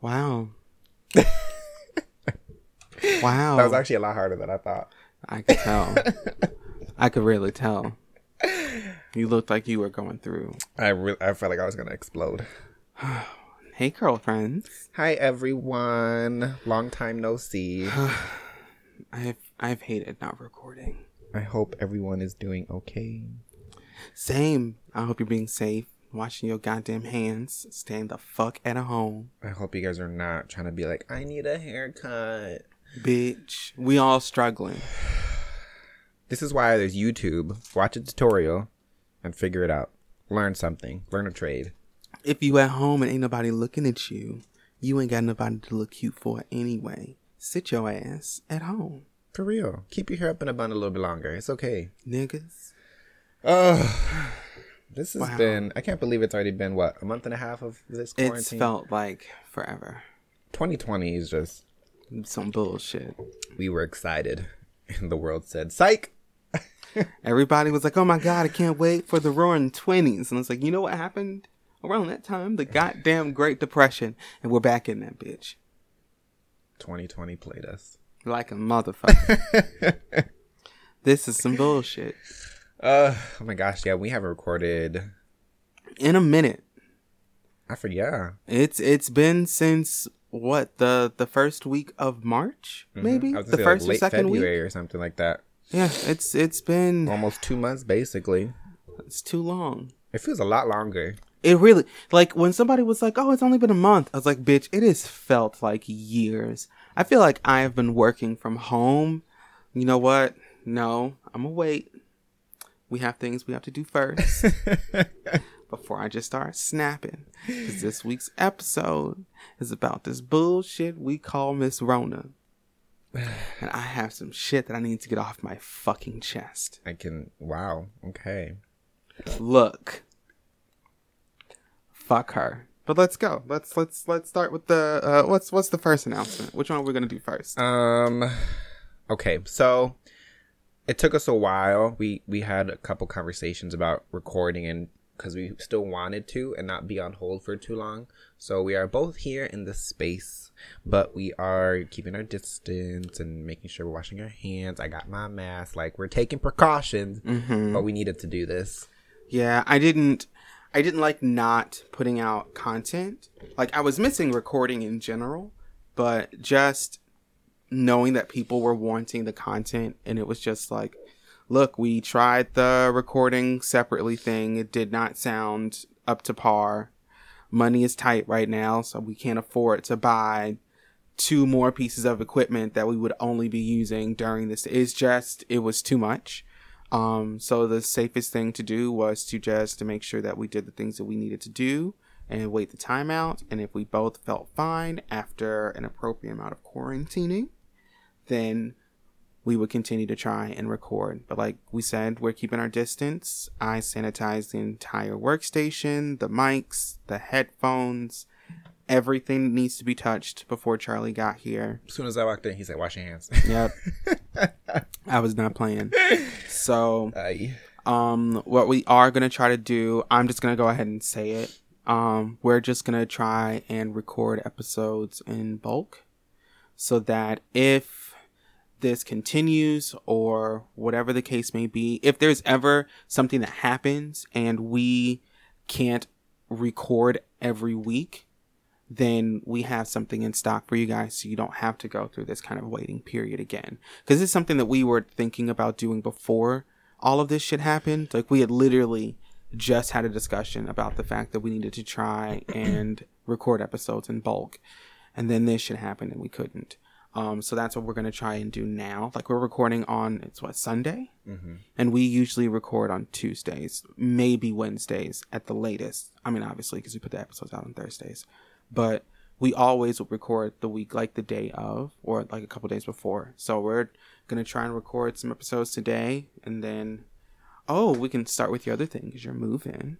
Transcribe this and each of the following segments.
Wow. wow. That was actually a lot harder than I thought. I could tell. I could really tell. You looked like you were going through. I re- I felt like I was gonna explode. Hey, Curlfriends. Hi everyone. Long time no see. I've I've hated not recording. I hope everyone is doing okay. Same. I hope you're being safe, washing your goddamn hands, staying the fuck at home, I hope you guys are not trying to be like, I need a haircut. bitch. We all struggling. This is why there's YouTube. Watch a tutorial and figure it out. Learn something. Learn a trade. If you at home and ain't nobody looking at you, you ain't got nobody to look cute for anyway. Sit your ass at home, For real. Keep your hair up in a bun a little bit longer. It's okay. niggas. Oh, this has Wow. been. I can't believe it's already been what a month and a half of this quarantine. It's felt like forever. 2020 is just. Some bullshit. We were excited, and the world said, "Psych." Everybody was like, "Oh my god, I can't wait for the roaring 20s." And I was like, "You know what happened around that time? The goddamn Great Depression, and we're back in that bitch 2020 played us. like a motherfucker." this is some bullshit. Uh, oh my gosh, yeah, we haven't recorded. In a minute, I forget. Yeah, it's it's been since what the the first week of March, maybe Mm-hmm. Was the say, first like, or second February week. or something like that. Yeah, it's it's been Almost two months, basically. it's too long. It feels a lot longer. It really like when somebody was like, "Oh, it's only been a month." I was like, "Bitch, it has felt like years." I feel like I have been working from home. You know what? No, I'm gonna wait. We have things we have to do first before I just start snapping. Because this week's episode is about this bullshit we call Miss Rona, and I have some shit that I need to get off my fucking chest. I can. Wow. Okay. look fuck her but let's go let's let's let's start with the uh what's what's the first announcement which one are we gonna do first Um. Okay, so it took us a while. We we had a couple conversations about recording and because we still wanted to and not be on hold for too long. So we are both here in this space, but we are keeping our distance and making sure we're washing our hands. I got my mask. Like we're taking precautions, Mm-hmm. but we needed to do this. yeah i didn't i didn't like not putting out content like i was missing recording in general but just knowing that people were wanting the content and it was just like look we tried the recording separately thing. It did not sound up to par. Money is tight right now so we can't afford to buy two more pieces of equipment that we would only be using during this. It's just it was too much. Um so the safest thing to do was to just to make sure that we did the things that we needed to do and wait the time out. And if we both felt fine after an appropriate amount of quarantining then we would continue to try and record. But like we said, we're keeping our distance. I sanitized the entire workstation, the mics, the headphones, everything needs to be touched before Charlie got here. As soon as I walked in, he said, "Wash your hands." Yep. I was not playing. So, Aye. um, what we are gonna try to do, I'm just gonna go ahead and say it. Um, we're just gonna try and record episodes in bulk, so that if this continues or whatever the case may be, if there's ever something that happens and we can't record every week, then we have something in stock for you guys so you don't have to go through this kind of waiting period again. Because it's something that we were thinking about doing before all of this shit happened. Like, we had literally just had a discussion about the fact that we needed to try and record episodes in bulk. And then this shit happened and we couldn't. Um, so that's what we're gonna try and do now. Like we're recording on it's what Sunday, Mm-hmm. and we usually record on Tuesdays, maybe Wednesdays at the latest. I mean, obviously because we put the episodes out on Thursdays, but we always will record the week like the day of or like a couple days before. So we're gonna try and record some episodes today, and then oh, we can start with your other thing because you're moving.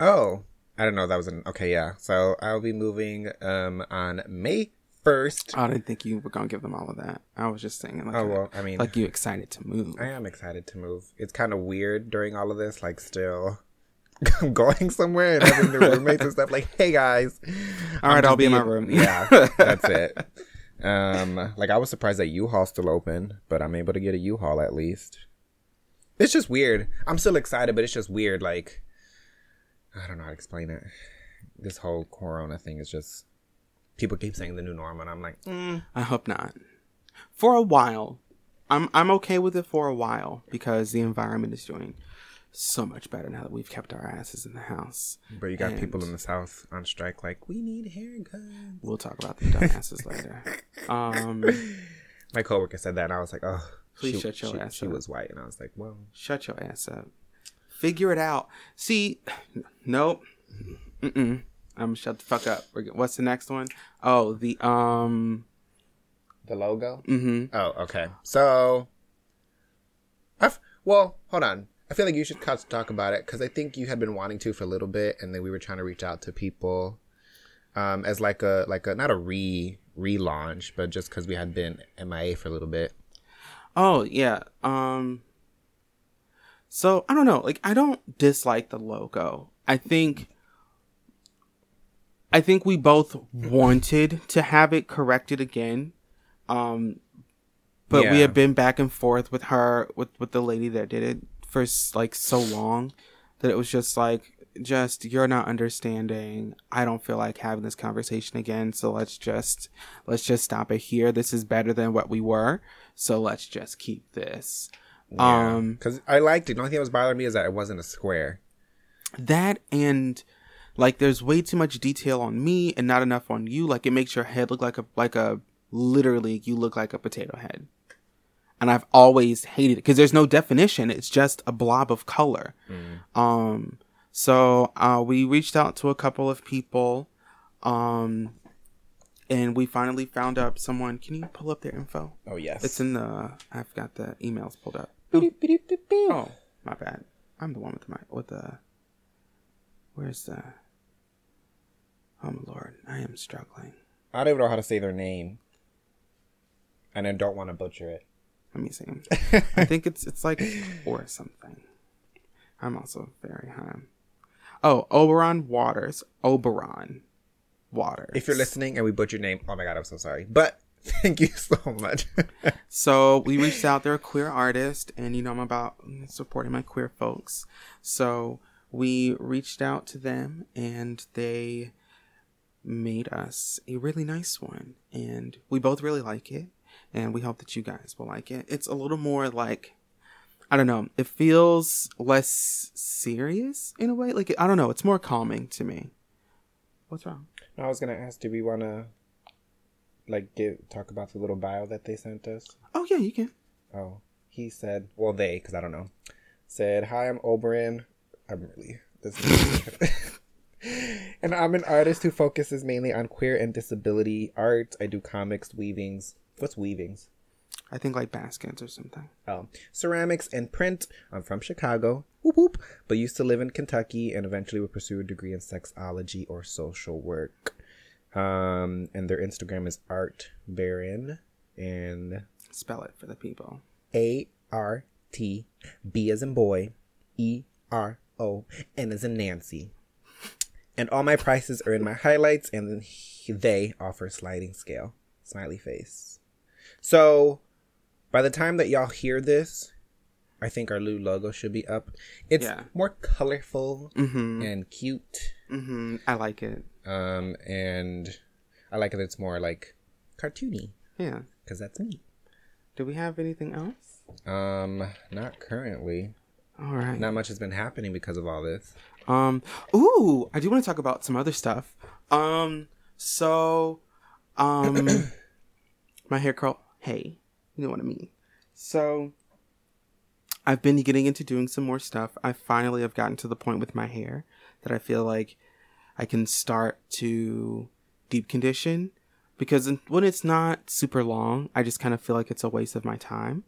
Oh, I don't know. That was an okay. Yeah. So I'll be moving um on May first. I didn't think you were gonna give them all of that. I was just saying like, Oh well, I mean, like you excited to move. I am excited to move. It's kind of weird during all of this, like still going somewhere and having the roommates and stuff. Like, hey guys, All right, I'll be in my room. Yeah, that's it. Um, like I was surprised that U-Haul's still open, but I'm able to get a U-Haul at least. It's just weird. I'm still excited, but it's just weird. Like, I don't know how to explain it. This whole Corona thing is just people keep saying the new norm, and I'm like, mm, I hope not. For a while, I'm I'm okay with it for a while because the environment is doing so much better now that we've kept our asses in the house. but you got And- people in the South on strike, like we need haircuts. We'll talk about the dumbasses later. Um, My coworker said that, and I was like, oh, Please she, shut your she, ass She up. was white, and I was like, well, shut your ass up. Figure it out. See, nope. Mm-mm. I'm gonna shut the fuck up. We're What's the next one? Oh, the um. the logo. Mm-hmm. Oh, okay. So, I've, well, hold on. I feel like you should cut- talk about it because I think you had been wanting to for a little bit, and then we were trying to reach out to people um, as like a like a not a re relaunch, but just because we had been MIA for a little bit. Oh yeah. Um So I don't know. Like I don't dislike the logo. I think I think we both wanted to have it corrected again. Um but we Yeah. had been back and forth with her with with the lady that did it for like so long that it was just like just you're not understanding. I don't feel like having this conversation again, so let's just let's just stop it here. This is better than what we were. So let's just keep this. Um because I liked it. The only thing that was bothering me is that it wasn't a square. that and like there's way too much detail on me and not enough on you. Like it makes your head look like a like a literally you look like a potato head. And I've always hated it because there's no definition. It's just a blob of color. Um so uh we reached out to a couple of people um and we finally found up someone. Can you pull up their info? Oh yes, It's in the I've got the emails pulled up. Oh, my bad. I'm the one with the mic with the. Where's the? Oh my lord, I am struggling. I don't even know how to say their name, and I don't want to butcher it. Let me see. I think it's it's like or something. I'm also very high. Oh, Oberon Waters. Oberon Waters. If you're listening and we butchered your name, oh my god, I'm so sorry. But thank you so much. So we reached out. They're a queer artist, and you know I'm about supporting my queer folks. So we reached out to them, and they made us a really nice one, and we both really like it, and we hope that you guys will like it. It's a little more like. I don't know. It feels less serious in a way. Like I don't know. It's more calming to me. What's wrong? I was gonna ask, do we want to like give talk about the little bio that they sent us? Oh yeah, you can. Oh, he said, well, they, because I don't know, said, "Hi, I'm Oberon. I'm really this." And I'm an artist who focuses mainly on queer and disability art. I do comics, weavings. What's weavings? I think like baskets or something. Oh, ceramics and print. I'm from Chicago, whoop whoop, but used to live in Kentucky and eventually would pursue a degree in sexology or social work. Um, and their Instagram is Art Baron and Spell it for the people. A R T B as in boy, E R O N as in Nancy. And all my prices are in my highlights, and then he, they offer sliding scale. Smiley face. So, by the time that y'all hear this, I think our new logo should be up. It's Yeah. more colorful Mm-hmm. and cute. Mm-hmm. I like it. Um, and I like it. it's more like cartoony, Yeah. because that's me. Do we have anything else? Um, not currently. All right. Not much has been happening because of all this. Um. Ooh, I do want to talk about some other stuff. Um. So, um, my hair curl. Hey, you know what I mean. So, I've been getting into doing some more stuff. I finally have gotten to the point with my hair that I feel like I can start to deep condition because when it's not super long, I just kind of feel like it's a waste of my time.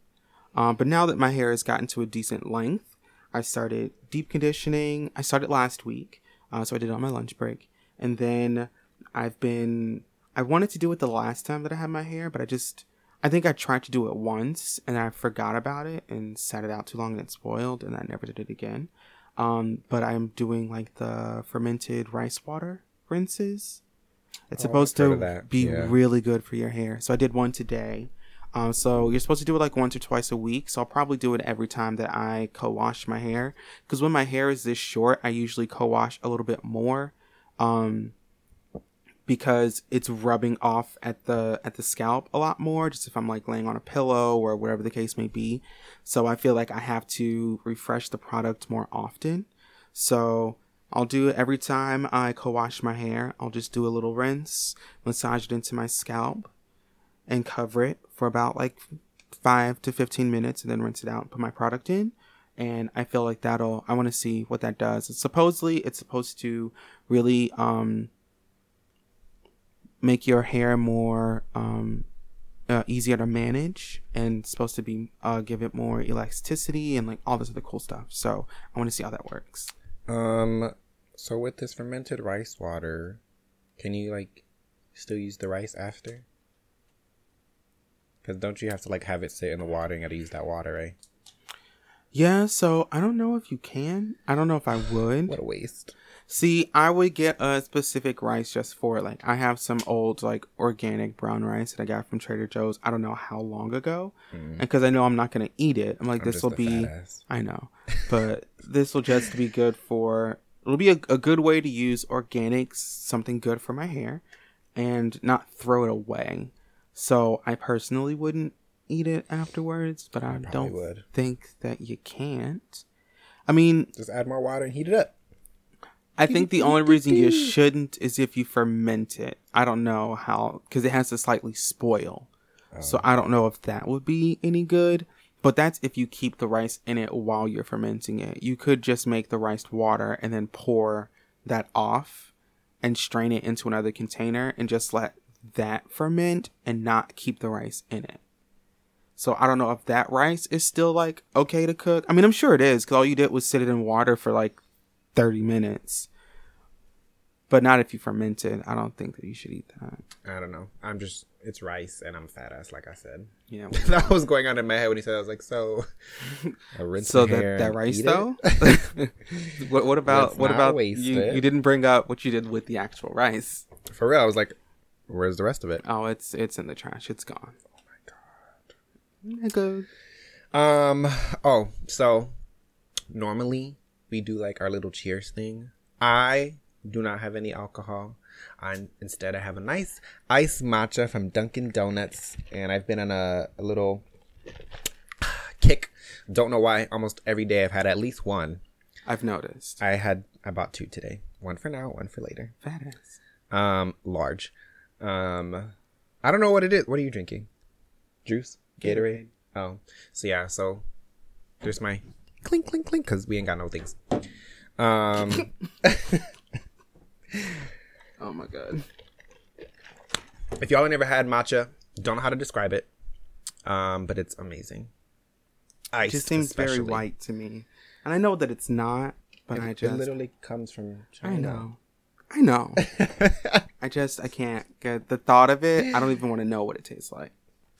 Um, but now that my hair has gotten to a decent length, I started deep conditioning. I started last week, uh, so I did it on my lunch break, and then I've been. I wanted to do it the last time that I had my hair, but I just. I think I tried to do it once and I forgot about it and sat it out too long and it spoiled and I never did it again. Um, but I'm doing like the fermented rice water rinses. It's Oh, supposed to be yeah. really good for your hair. So I did one today. Um, so you're supposed to do it like once or twice a week. So I'll probably do it every time that I co-wash my hair. Because when my hair is this short, I usually co-wash a little bit more. Um, because it's rubbing off at the at the scalp a lot more just if i'm like laying on a pillow or whatever the case may be so i feel like i have to refresh the product more often so i'll do it every time i co-wash my hair i'll just do a little rinse massage it into my scalp and cover it for about like 5 to 15 minutes and then rinse it out and put my product in and i feel like that'll i want to see what that does it's supposedly it's supposed to really um make your hair more um, uh, easier to manage and supposed to be uh, give it more elasticity and like all this other cool stuff. So I want to see how that works. Um, so with this fermented rice water, can you like still use the rice after? Because don't you have to like have it sit in the water and gotta use that water, right? Yeah, so I don't know if you can. I don't know if I would. What a waste. See, I would get a specific rice just for it. Like I have some old like organic brown rice that I got from Trader Joe's. I don't know how long ago, mm. and because I know I'm not gonna eat it, I'm like I'm this will be. I know, but this will just be good for. It'll be a, a good way to use organic something good for my hair, and not throw it away. So I personally wouldn't eat it afterwards, but I, probably don't would. think that you can't. I mean, Just add more water and heat it up. I think the only reason you shouldn't is if you ferment it. I don't know how because it has to slightly spoil. So I don't know if that would be any good. But that's if you keep the rice in it while you're fermenting it. You could just make the rice water and then pour that off and strain it into another container and just let that ferment and not keep the rice in it. So I don't know if that rice is still like okay to cook. I mean, I'm sure it is because all you did was sit it in water for like 30 minutes. But not if you ferment it. I don't think that you should eat that. I don't know. I'm just it's rice and I'm fat ass, like I said. Yeah. that was going on in my head when he said I was like, so So that, that rice though. what, what about Let's what about you? You didn't bring up what you did with the actual rice. For real, I was like, where's the rest of it? Oh, it's it's in the trash. It's gone. Oh my god. Um. Oh, so normally we do like our little cheers thing. I do not have any alcohol. I instead I have a nice iced matcha from Dunkin' Donuts, and I've been on a, a little kick. Don't know why. Almost every day I've had at least one. I've noticed. I had I bought two today. One for now, one for later. Fat ass. Um, large. Um, I don't know what it is. What are you drinking? Juice, Gatorade. Oh, so yeah. So there's my clink, clink, clink. Cause we ain't got no things. Um, Oh my god. if y'all never had matcha, don't know how to describe it. Um, but it's amazing. It Ice just seems very white to me, and I know that it's not. But It, I it literally comes from China. I know. I know. I just I can't get the thought of it. I don't even want to know what it tastes like.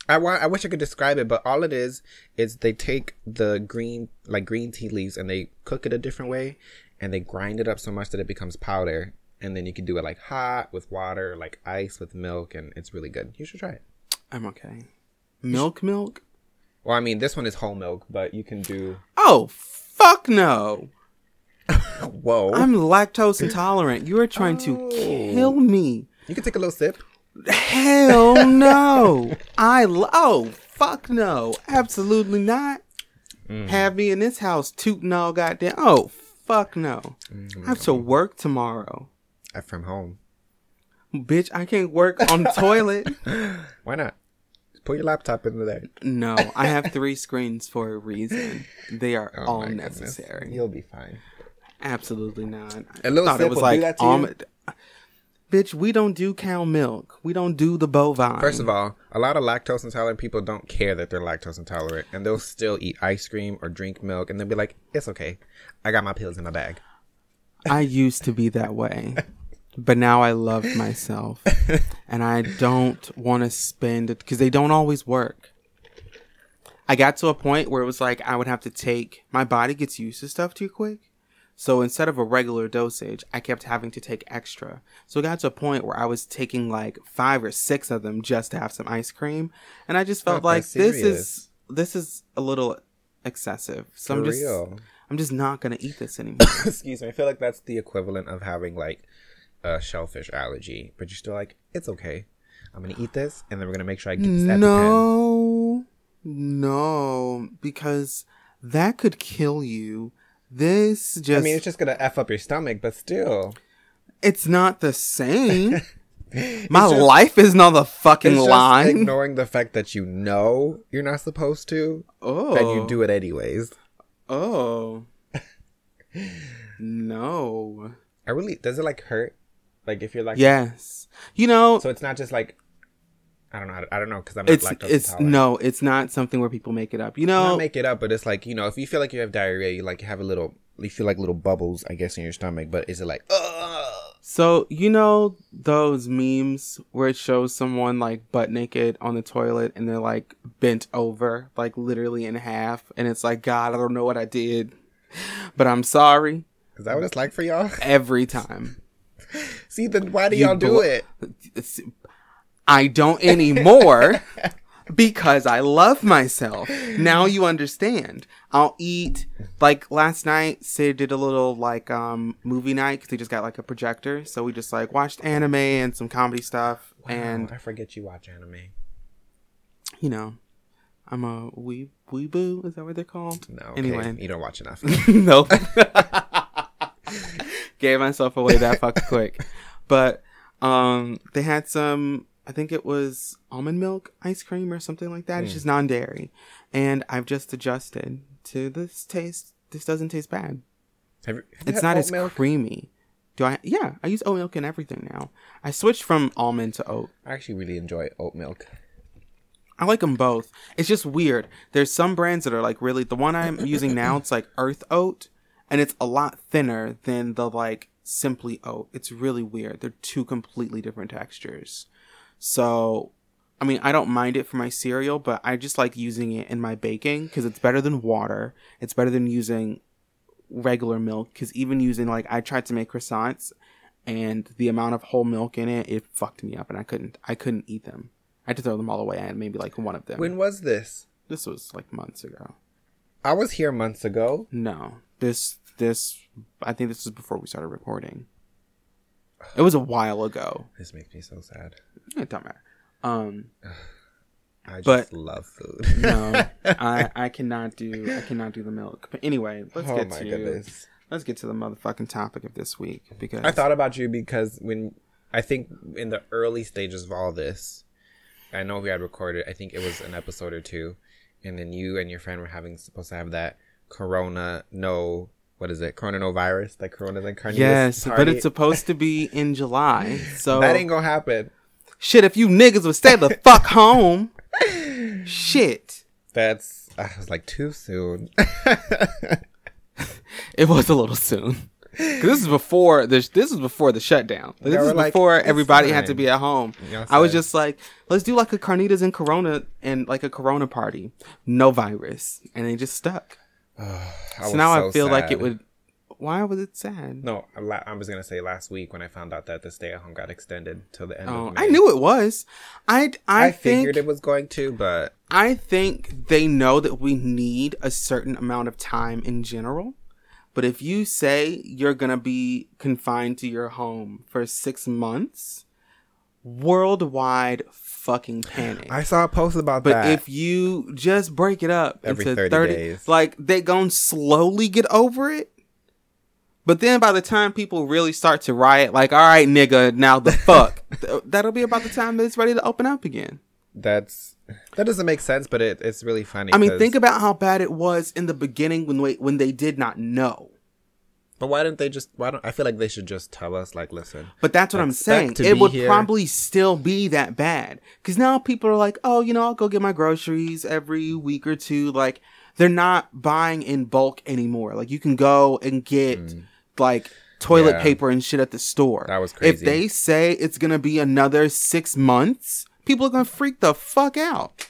I want. I wish I could describe it, but all it is is they take the green, like green tea leaves, and they cook it a different way, and they grind it up so much that it becomes powder, and then you can do it like hot with water, like ice with milk, and it's really good. You should try it. I'm okay. Milk, milk. Well, I mean, this one is whole milk, but you can do. Oh fuck no! Whoa! I'm lactose intolerant. You are trying to Oh. kill me. you can take a little sip. Hell no! I lo- oh fuck no! Absolutely not. Mm. Have me in this house tooting all goddamn. Oh fuck no! Mm, I have to work tomorrow, I'm from home. bitch. I can't work on the toilet. Why not? Put your laptop in there. No, I have three screens for a reason. They are Oh all my goodness. necessary. You'll be fine. Absolutely not. I A little thought sip it was like to you? almond. Bitch, we don't do cow milk. We don't do the bovine. First of all, a lot of lactose intolerant people don't care that they're lactose intolerant, and they'll still eat ice cream or drink milk, and they'll be like, "It's okay, I got my pills in my bag." I used to be that way, but now I love myself, and I don't want to spend it because they don't always work. I got to a point where it was like I would have to take my body gets used to stuff too quick, So instead of a regular dosage, I kept having to take extra. So it got to a point where I was taking like five or six of them just to have some ice cream, and I just felt Not like this is this is a little excessive. So For I'm just real. I'm just not gonna eat this anymore. Excuse me. I feel like that's the equivalent of having like a shellfish allergy, but you're still like, it's okay. I'm gonna eat this, and then we're gonna make sure I get this EpiPen. no, no, because that could kill you. This just I mean, it's just gonna f up your stomach, but still, it's not the same. My just- life is not the fucking it's just line. ignoring the fact that you know you're not supposed to, oh, and you do oh. it anyways. Oh. no. I really does it like hurt? Like if you're like Yes. You know, So it's not just like I don't know. how to- I don't know because I'm not it's lactose it's intolerant. no, it's not something where people make it up. You Not know, make it up, but it's like you know, if you feel like you have diarrhea, you like have a little, you feel like little bubbles, I guess, in your stomach. But is it like, Ugh! so you know those memes where it shows someone like butt naked on the toilet and they're like bent over, like literally in half, and it's like, God, I don't know what I did, but I'm sorry. is that what it's like for y'all? Every time. See, then why do You y'all do blo- it? I don't anymore because I love myself. Now you understand. I'll eat like last night. Sid did a little like um movie night because he just got like a projector, so we just like watched anime and some comedy stuff. And I forget you watch anime. you know, I'm a wee weeboo. Is that what they're called? No, okay. Anyway. you don't watch enough. nope. Gave myself away that fucking quick. But um they had some I think it was almond milk ice cream or something like that. It's hmm. just non dairy. And I've just adjusted to this taste. This doesn't taste bad. Have you, have It's not as milk? creamy. Do I yeah, I use oat milk in everything now. I switched from almond to oat. I actually really enjoy oat milk. I like them both. It's just weird. There's some brands that are like really the one I'm using now. It's like Earth Oat, and it's a lot thinner than the like Simply Oat. It's really weird. They're two completely different textures. So, I mean, I don't mind it for my cereal, but I just like using it in my baking because it's better than water. It's better than using regular milk because even using like I tried to make croissants and the amount of whole milk in it, it fucked me up, and I couldn't. I couldn't eat them. I had to throw them all away. I had maybe like one of them. When was this? this was like months ago. I was here months ago. No, this this I think this was before we started recording. It was a while ago. This makes me so sad. It don't matter. Um, I just But- love food. no, I I cannot do I cannot do the milk. But anyway, let's oh get to goodness. let's get to the motherfucking topic of this week because I thought about you because when I think in the early stages of all this, I know we had recorded. I think it was an episode or two, and then you and your friend were having supposed to have that Corona no what is it coronavirus, that Corona carnitas yes, but it's supposed to be in July. So that ain't gonna happen. shit. If you niggas would stay the fuck home, shit. That's I was like too soon. It was a little soon. this is before this. This is before the shutdown. This is like, before "It's everybody had to be at home. Y'all I was said- just like, let's do like a carnitas and Corona and like a Corona party, no virus, and they just stuck. I so now I so feel like it would. Why was it sad? No, I I was gonna say last week when I found out that the stay at home got extended till the end Oh, of May. I knew it was. I I, I, think figured it was going to, but I think they know that we need a certain amount of time in general. But if you say you're going to be confined to your home for six months, worldwide fucking panic. I saw a post about but that. But if you just break it up Every into 30 30, days. like they going to slowly get over it. But then by the time people really start to riot, like, all right, nigga, now the fuck, that'll be about the time that it's ready to open up again. That's that doesn't make sense, but it, it's really funny. I mean, 'cause- think about how bad it was in the beginning when we, when they did not know. But why didn't they just? Why don't I feel like they should just tell us? Like, listen, But that's what I'm saying. It would here. probably still be that bad because now people are like, oh, you know, I'll go get my groceries every week or two. Like, they're not buying in bulk anymore. Like, you can go and get like toilet Mm. Yeah. paper and shit at the store. That was crazy. If they say it's gonna be another six months, people are gonna freak the fuck out.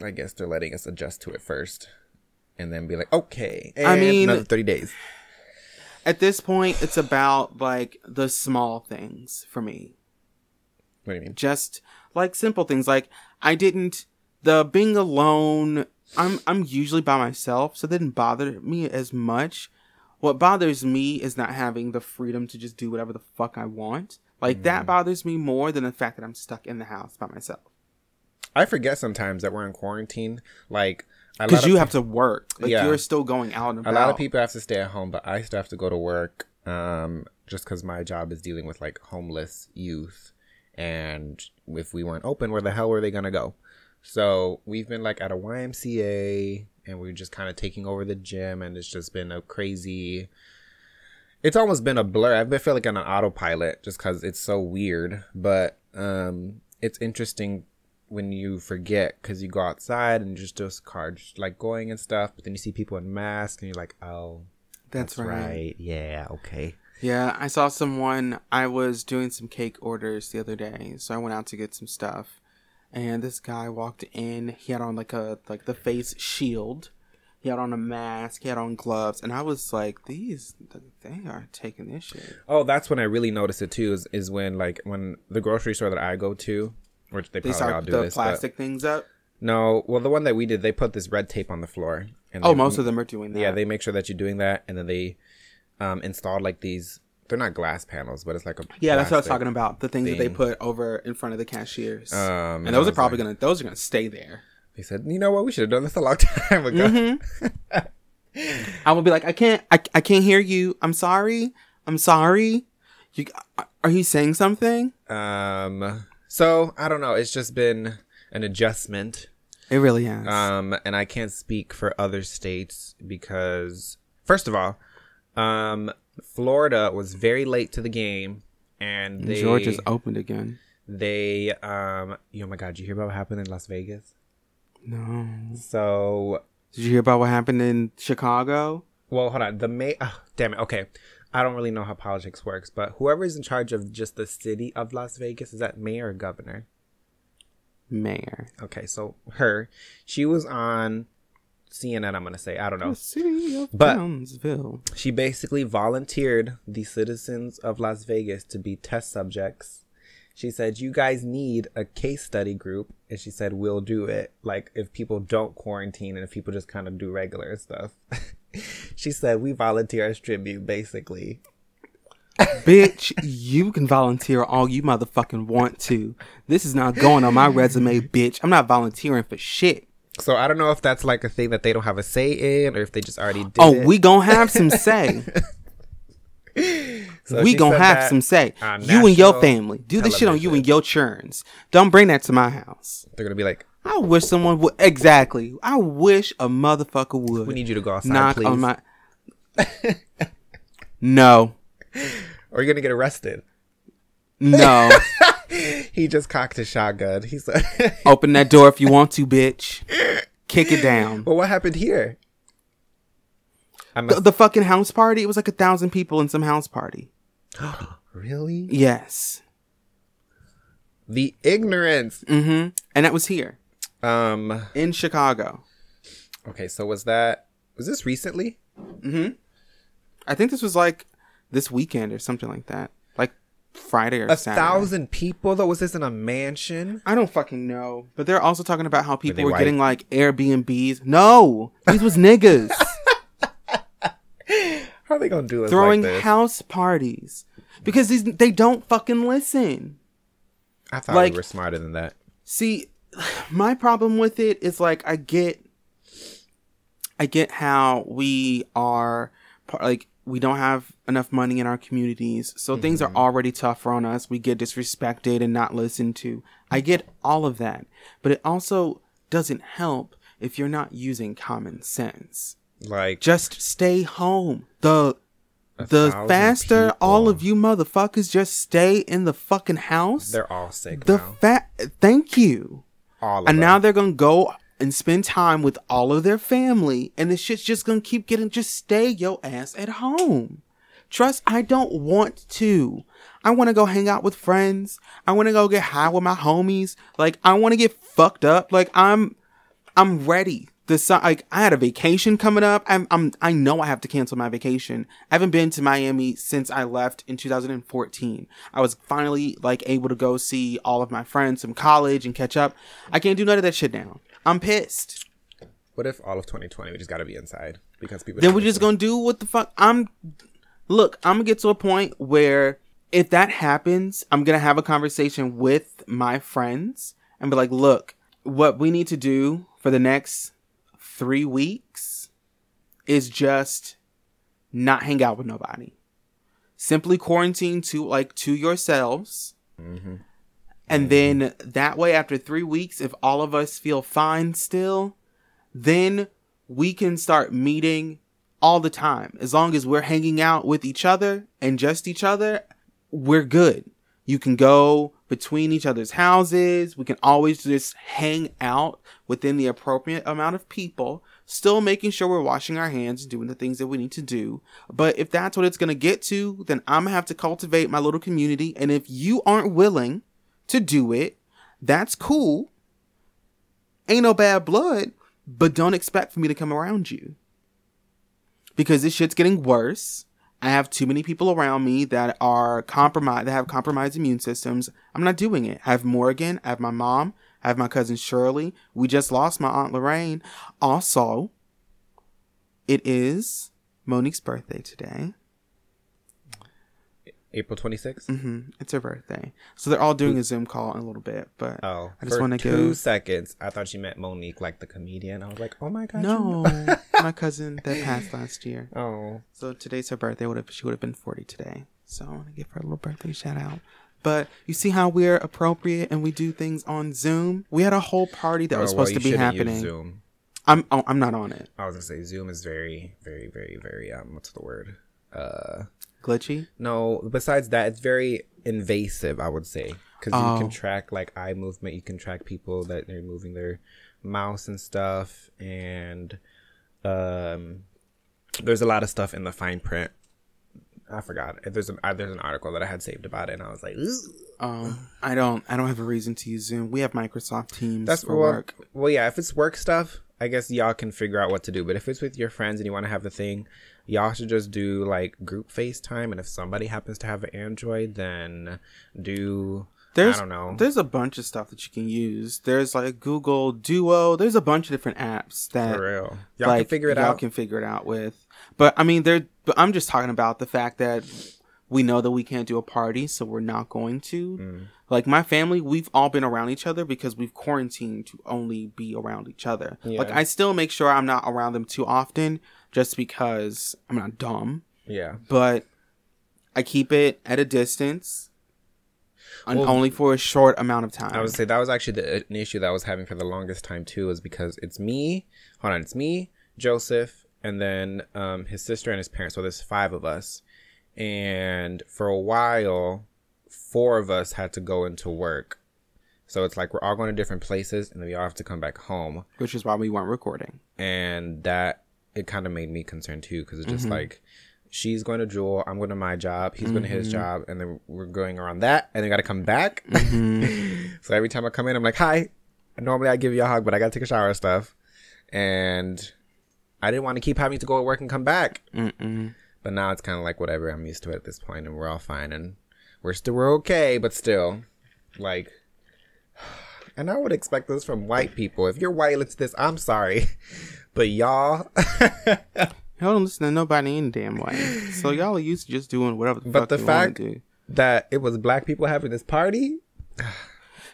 I guess they're letting us adjust to it first, and then be like, okay. I mean- another thirty days. At this point, it's about like the small things for me. What do you mean? Just like simple things. Like I didn't the being alone. I'm I'm usually by myself, so it didn't bother me as much. What bothers me is not having the freedom to just do whatever the fuck I want. Like that hmm. bothers me more than the fact that I'm stuck in the house by myself. I forget sometimes that we're in quarantine. Like Because you pe- have to work. Like Yeah. you're still going out and about. a lot of people have to stay at home, but I still have to go to work. Um, just because my job is dealing with like homeless youth, and if we weren't open, where the hell were they gonna go? So we've been like at a YMCA, and we're just kind of taking over the gym, and it's just been a crazy. It's almost been a blur. I've been feeling like on an autopilot just because it's so weird, but um, it's interesting when you forget because you go outside and just cars like going and stuff, but then you see people in masks and you're like, oh, That's, right. Yeah, okay. Yeah, I saw someone. I was doing some cake orders the other day, so I went out to get some stuff, and this guy walked in. He had on like a like the face shield. He had on a mask. He had on gloves, and I was like, "These, they are taking this shit." Oh, that's when I really noticed it too. Is, is when like when the grocery store that I go to, which they They probably all do the this. plastic things up. no, well, the one that we did, they put this red tape on the floor. And Oh, they- most of them are doing that. Yeah, they make sure that you're doing that, and then they um, installed like these. They're not glass panels, but it's like a Yeah, that's what I was talking about. The things that they put over in front of the cashiers, Um, and those are probably like- gonna those are gonna stay there. They said, you know what, we should have done this a long time ago. Mm-hmm. I will be like, I can't, I, I can't hear you. I'm sorry. I'm sorry. You are you saying something? Um, so I don't know. It's just been an adjustment. It really has. Um, and I can't speak for other states because, first of all, um, Florida was very late to the game, and they Georgia's opened again. they um, oh my god, did you hear about what happened in Las Vegas? No. So, Did you hear about what happened in Chicago? well, hold on. The may, oh, damn it. Okay, I don't really know how politics works, but whoever is in charge of just the city of Las Vegas is that mayor or governor? Mayor. Okay, so her, she was on CNN. I'm gonna say I don't know. The city of But- Townsville. She basically volunteered the citizens of Las Vegas to be test subjects. She said, "You guys need a case study group," and she said, "We'll do it. Like if people don't quarantine and if people just kind of do regular stuff." she said, "We volunteer as tribute, basically." Bitch, you can volunteer all you motherfucking want to. This is not going on my resume, bitch. I'm not volunteering for shit. So I don't know if that's like a thing that they don't have a say in, or if they just already did. Oh, it. we gonna have some say. So we gonna have some say. You and your family. Do this shit on you and your churns. Don't bring that to my house. They're gonna be like, I wish someone would exactly. I wish a motherfucker would. "We need you to go outside, knock please." on my. no, or you're gonna get arrested. no. He just cocked his shotgun. He said, Open that door if you want to, bitch. Kick it down. "Well, what happened here?" I The, the fucking house party. It was like a thousand people in some house party. really Yes. the ignorance. Mm-hmm. And that was here Um. in Chicago. Okay, so was that was this recently? Mm-hmm. I think this was like this weekend or something like that. Like Friday or A Saturday. thousand people though. Was this in a mansion? I don't fucking know. But they're also talking about how people they were getting like Airbnbs. No, these was niggas How are they gonna do us throwing like this? house parties because these they don't fucking listen. I thought like- we were smarter than that. See, my problem with it is like I get, I get how we are like we don't have enough money in our communities, so things are mm-hmm. already tougher on us. We get disrespected and not listened to. I get all of that, but it also doesn't help if you're not using common sense. Like Just stay home. The the faster all of you motherfuckers just stay in the fucking house. they're all sick the now. fat. Thank you. All of And them. now they're gonna go and spend time with all of their family, and the shit's just gonna keep getting. Just stay your ass at home. Trust, I don't want to. I want to go hang out with friends. I want to go get high with my homies. Like I want to get fucked up. Like I'm, I'm ready the like I had a vacation coming up. I'm, I'm I know I have to cancel my vacation. I haven't been to Miami since I left in 2014. I was finally like able to go see all of my friends from college and catch up. I can't do none of that shit now. I'm pissed. What if all of 2020 we just got to be inside because people? Then we're just gonna do what the fuck. I'm look. I'm gonna get to a point where if that happens, I'm gonna have a conversation with my friends and be like, look, what we need to do for the next three weeks is just not hang out with nobody. Simply quarantine to like to yourselves. Mm-hmm. And then that way, after three weeks, if all of us feel fine still, then we can start meeting all the time. As long as we're hanging out with each other and just each other, we're good. You can go between each other's houses. We can always just hang out within the appropriate amount of people, still making sure we're washing our hands and doing the things that we need to do. But if that's what it's going to get to, then I'm going to have to cultivate my little community. And if you aren't willing to do it, that's cool. Ain't no bad blood, but don't expect for me to come around you. Because this shit's getting worse. I have too many people around me that are compromised, that have compromised immune systems. I'm not doing it. I have Morgan. I have my mom. I have my cousin Shirley. We just lost my aunt Lorraine. Also, it is Monique's birthday today. April 26th. hmm It's her birthday. So they're all doing a Zoom call in a little bit, but Oh, I just want to give. two seconds. I thought you meant Monique, like the comedian. I was like, oh my god. you No, know- my cousin that passed last year. oh, So today's her birthday. Would have she would have been forty today. So I want to give her a little birthday shout out. But you see how we're appropriate and we do things on Zoom. We had a whole party that was Oh, well, supposed you to be happening. Zoom. I'm oh, I'm not on it. I was gonna say Zoom is very, very, very, very. Um, what's the word? Uh, Glitchy. no. Besides that, it's very invasive. I would say because you Oh. can track like eye movement. You can track people that they're moving their mouse and stuff, and um, there's a lot of stuff in the fine print. I forgot. There's a, there's an article that I had saved about it, and I was like, Um, I don't I don't have a reason to use Zoom. We have Microsoft Teams That's for well, work. Well, yeah, if it's work stuff, I guess y'all can figure out what to do. But if it's with your friends and you want to have the thing, y'all should just do like group FaceTime. And if somebody happens to have an Android, then do There's I don't know. There's a bunch of stuff that you can use. There's like Google Duo. There's a bunch of different apps that for real. Y'all like can figure it y'all out. can figure it out with. But I mean, there. But I'm just talking about the fact that we know that we can't do a party, so we're not going to. Mm. Like my family, we've all been around each other because we've quarantined to only be around each other. Like I still make sure I'm not around them too often, just because I'm not dumb. yeah. But I keep it at a distance, and Well- only for a short amount of time. I would say that was actually the, an issue that I was having for the longest time too, is because it's me. Hold on, it's me, Joseph, and then um, his sister and his parents. So there's five of us, and for a while, four of us had to go into work. So it's like we're all going to different places, and then we all have to come back home, which is why we weren't recording. and that it kind of made me concerned too, because it's just Mm-hmm. like. She's going to Jewel. I'm going to my job. He's going to Mm-hmm. his job, and then we're going around that, and then got to come back. Mm-hmm. so every time I come in, I'm like, "Hi." Normally I give you a hug, but I got to take a shower and stuff, and I didn't want to keep having to go to work and come back. Mm-mm. But now it's kind of like whatever. I'm used to it at this point, and we're all fine, and we're still we're okay, but still, like. And I would expect this from white people. If you're white, it's this. I'm sorry, but y'all. Y'all don't listen to nobody in damn way. So y'all are used to just doing whatever the But fuck the fact- do. that it was black people having this party.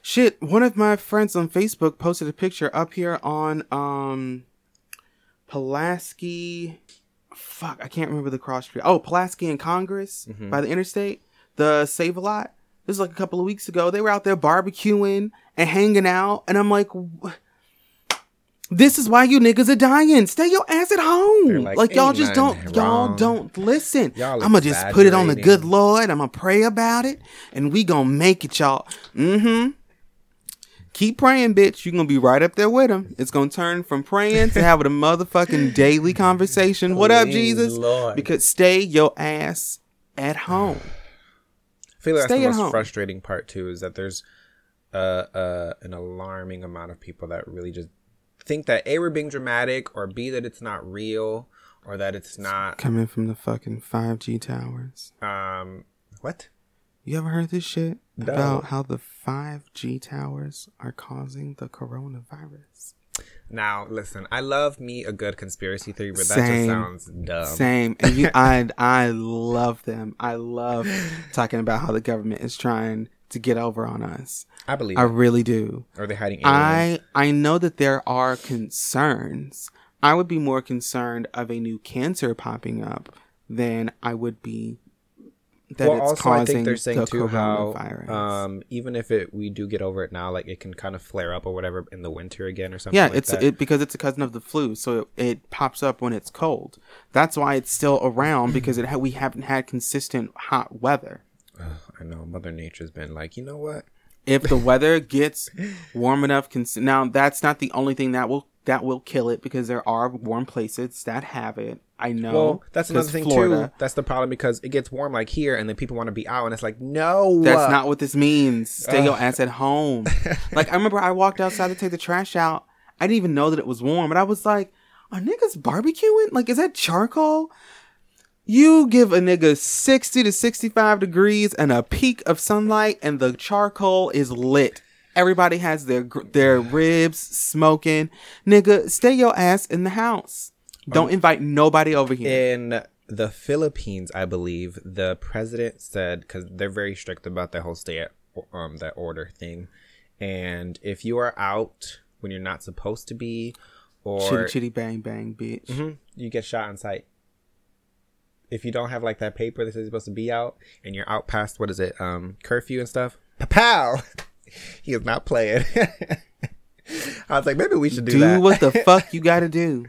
Shit, one of my friends on Facebook posted a picture up here on um Pulaski fuck, I can't remember the cross street. Oh, Pulaski and Congress Mm-hmm. by the interstate. The Save a Lot. This was like a couple of weeks ago. They were out there barbecuing and hanging out, and I'm like, "Wh- this is why you niggas are dying. Stay your ass at home. Like, like, y'all just don't y'all don't listen. Y'all I'ma just put it on the good. Lord. I'ma pray about it, and we gonna make it, y'all. Mm-hmm. Keep praying, bitch. You're gonna be right up there with him. It's gonna turn from praying to having a motherfucking daily conversation. What up, Jesus? Lord. Because stay your ass at home. I feel like that's Stay the at most home. frustrating part too is that there's uh, uh, an alarming amount of people that really just think that A, we're being dramatic, or B, that it's not real, or that it's not. Coming from the fucking 5G towers. Um, what? You ever heard this shit No. about how the 5G towers are causing the coronavirus? Now, listen, I love me a good conspiracy theory, but that Same. just sounds dumb. Same. And you I I love them. I love talking about how the government is trying to get over on us. I believe. I it. really do. Are they hiding aliens? I I know that there are concerns. I would be more concerned of a new cancer popping up than I would be that well, it's also, I causing think they're saying the too how, um, even if it we do get over it now, like it can kind of flare up or whatever in the winter again or something. yeah, like it's it because it's a cousin of the flu, so it, it pops up when it's cold. That's why it's still around because it ha- we haven't had consistent hot weather. I know. Mother Nature's been like, you know what? if the weather gets warm enough cons- now that's not the only thing that will that will kill it because there are warm places that have it. I know. Well, that's another thing Florida- too. That's the problem because it gets warm like here, and then people want to be out, and it's like, no, that's not what this means. Stay your ass at home. Like i remember i walked outside to take the trash out. I didn't even know that it was warm but i was like are niggas barbecuing? Like is that charcoal you give a nigga 60 to 65 degrees and a peak of sunlight and the charcoal is lit. Everybody has their their ribs smoking. Nigga stay your ass in the house. Don't Um, invite nobody over here. In the Philippines, I believe the president said because they're very strict about that whole stay at um that order thing, and if you are out when you're not supposed to be, or chitty chitty bang bang bitch. Mhm, you get shot on sight. If you don't have like that paper that says you're supposed to be out, and you're out past what is it, um, curfew and stuff, pow, he is not playing. I was like, maybe we should do, do that. what the fuck you gotta do.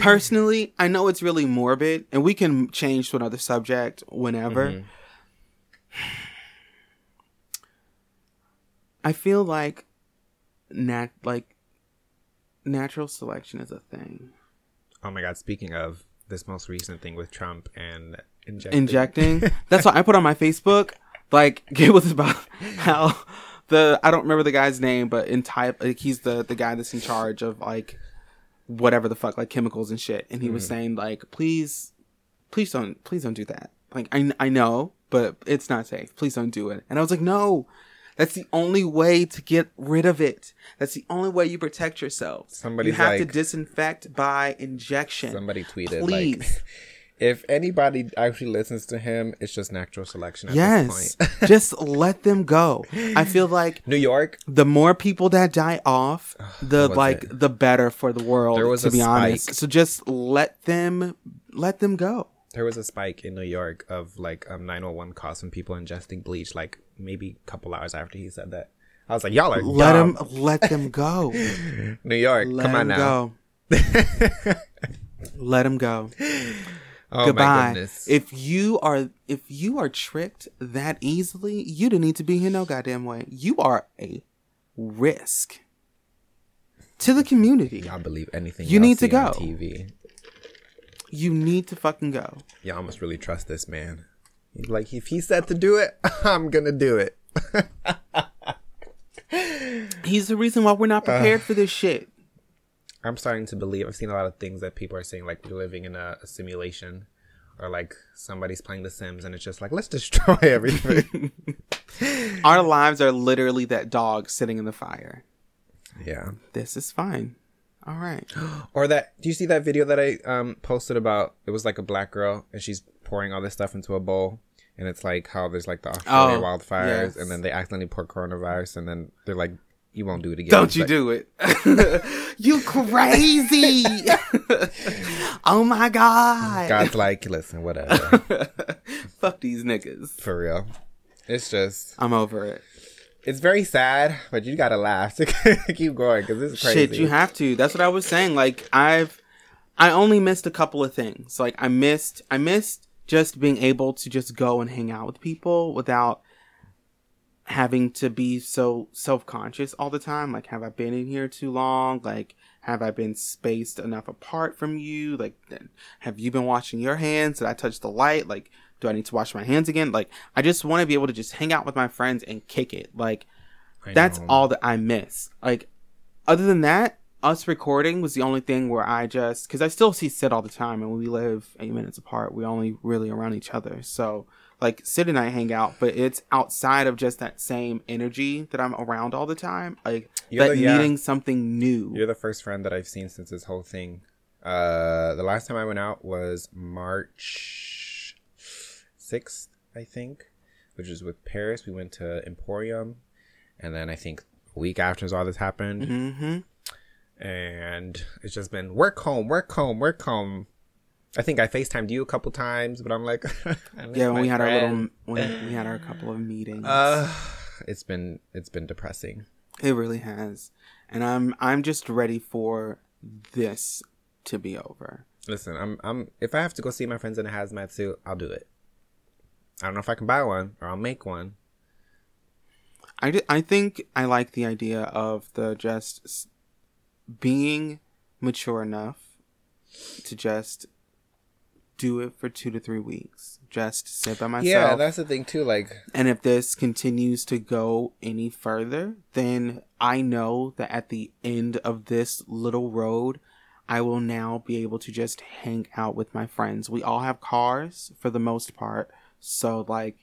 Personally, I know it's really morbid, and we can change to another subject whenever. Mhm. I feel like nat like natural selection is a thing. Oh my god! Speaking of this most recent thing with Trump and injecting, Injecting. That's what I put on my Facebook. Like it was about how the I don't remember the guy's name, but in type like he's the the guy that's in charge of like whatever the fuck like chemicals and shit, and he was mm-hmm. saying like please, please don't please don't do that. Like I I know, but it's not safe. Please don't do it. And I was like no. That's the only way to get rid of it. That's the only way you protect yourself. Somebody's you have to disinfect by injection. somebody tweeted Please. like, if anybody actually listens to him, it's just natural selection. At Yes. this point. just let them go. I feel like New York, the more people that die off, the like it? the better for the world, There was to be honest. So just let them let them go. There was a spike in New York of like um 911 calls from people ingesting bleach, like maybe a couple hours after he said that. I was like, y'all are Let dumb. them let them go. New York, Let come on them now. go. let them go. Oh my Goodbye. goodness. If you are if you are tricked that easily, you don't need to be here no goddamn way. You are a risk to the community. Y'all believe anything You need to go. TV. You need to fucking go. Y'all must really trust this man. Like, if he said to do it, I'm gonna do it. He's the reason why we're not prepared for this shit. I'm starting to believe. I've seen a lot of things that people are saying, like we're living in a, a simulation, or like somebody's playing The Sims, and it's just like let's destroy everything. Our lives are literally that dog sitting in the fire. yeah. This is fine. All right. Or that. Do you see that video that I um posted about? It was like a black girl, and she's pouring all this stuff into a bowl, and it's like how there's like the Australia Oh, wildfires, yes. and then they accidentally pour coronavirus, and then they're like, "You won't do it again." Don't It's you like- do it. you crazy. oh my God. God's like, listen, whatever. Fuck these niggas. For real. It's just, I'm over it. It's very sad, but you gotta laugh to keep going because this is crazy. Shit, you have to. That's what I was saying. Like I've I only missed a couple of things. Like I missed I missed just being able to just go and hang out with people without having to be so self-conscious all the time. Like have I been in here too long? Like have I been spaced enough apart from you? Like have you been washing your hands? Did I touch the light? Like do I need to wash my hands again? Like I just want to be able to just hang out with my friends and kick it. Like I that's know. all that I miss. Like, other than that, us recording was the only thing where I just because I still see Sid all the time, and we live eight minutes apart. We only really around each other, so like Sid and I hang out, but it's outside of just that same energy that I'm around all the time. Like You're that the- yeah. needing something new. You're the first friend that I've seen since this whole thing. Uh, the last time I went out was March sixth, I think, which was with Paris. We went to Emporium, and then I think a week after all this happened, mm-hmm. and it's just been work home, work home, work home. I think I Facetimed you a couple times, but I'm like, Yeah, when we had our little when we had our couple of meetings. Uh, it's been it's been depressing. It really has. And I'm I'm just ready for this to be over. Listen, I'm I'm if I have to go see my friends in a hazmat suit, I'll do it. I don't know if I can buy one or I'll make one. I, I think I like the idea of the just s- being mature enough to just do it for two to three weeks. Just sit by myself. Yeah, that's the thing too. Like, And if this continues to go any further, then I know that at the end of this little road, I will now be able to just hang out with my friends. We all have cars for the most part. So, like,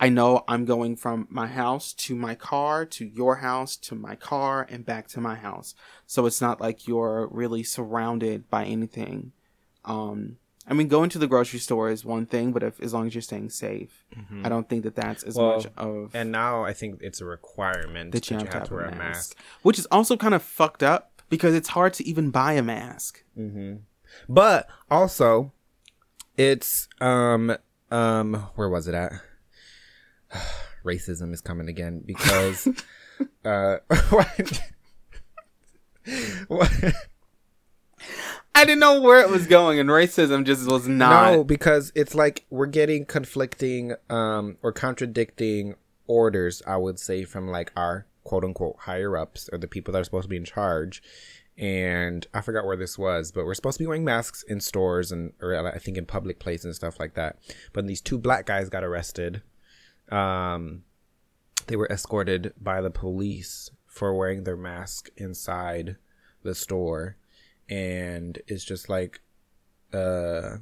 I know I'm going from my house to my car to your house to my car and back to my house. So it's not like you're really surrounded by anything. Um, I mean, going to the grocery store is one thing, but if as long as you're staying safe, I don't think that that's as Mm-hmm. Well, much of and now I think it's a requirement that you have, to wear a mask. which is also kind of fucked up because it's hard to even buy a mask. But also, it's um um where was it at? Racism is coming again because uh what? what? I didn't know where it was going, and racism just was not. No, because it's like we're getting conflicting um or contradicting orders, I would say, from like our quote unquote higher ups or the people that are supposed to be in charge. And I forgot where this was, but we're supposed to be wearing masks in stores and or I think in public places and stuff like that. But these two black guys got arrested. Um they were escorted by the police for wearing their mask inside the store. And it's just like uh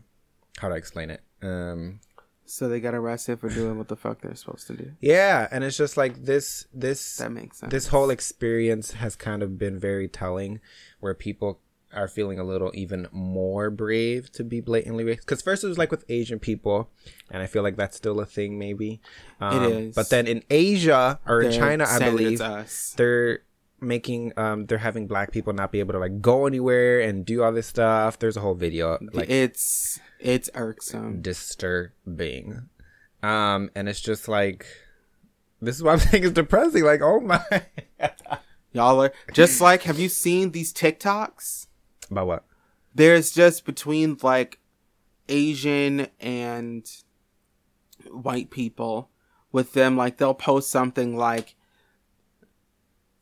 how do I explain it? Um So they got arrested for doing what the fuck they're supposed to do. yeah, and it's just like this this That makes sense. this whole experience has kind of been very telling where people are feeling a little even more brave to be blatantly racist because first it was like with asian people and i feel like that's still a thing maybe um, is. but then in asia or in china i believe it's us. they're making um they're having black people not be able to like go anywhere and do all this stuff there's a whole video like it's it's irksome. disturbing. Um, and it's just like this is what I'm saying is depressing. Like, oh my Y'all are just like. Have you seen these TikToks? about what? There's just between like Asian and white people with them like they'll post something like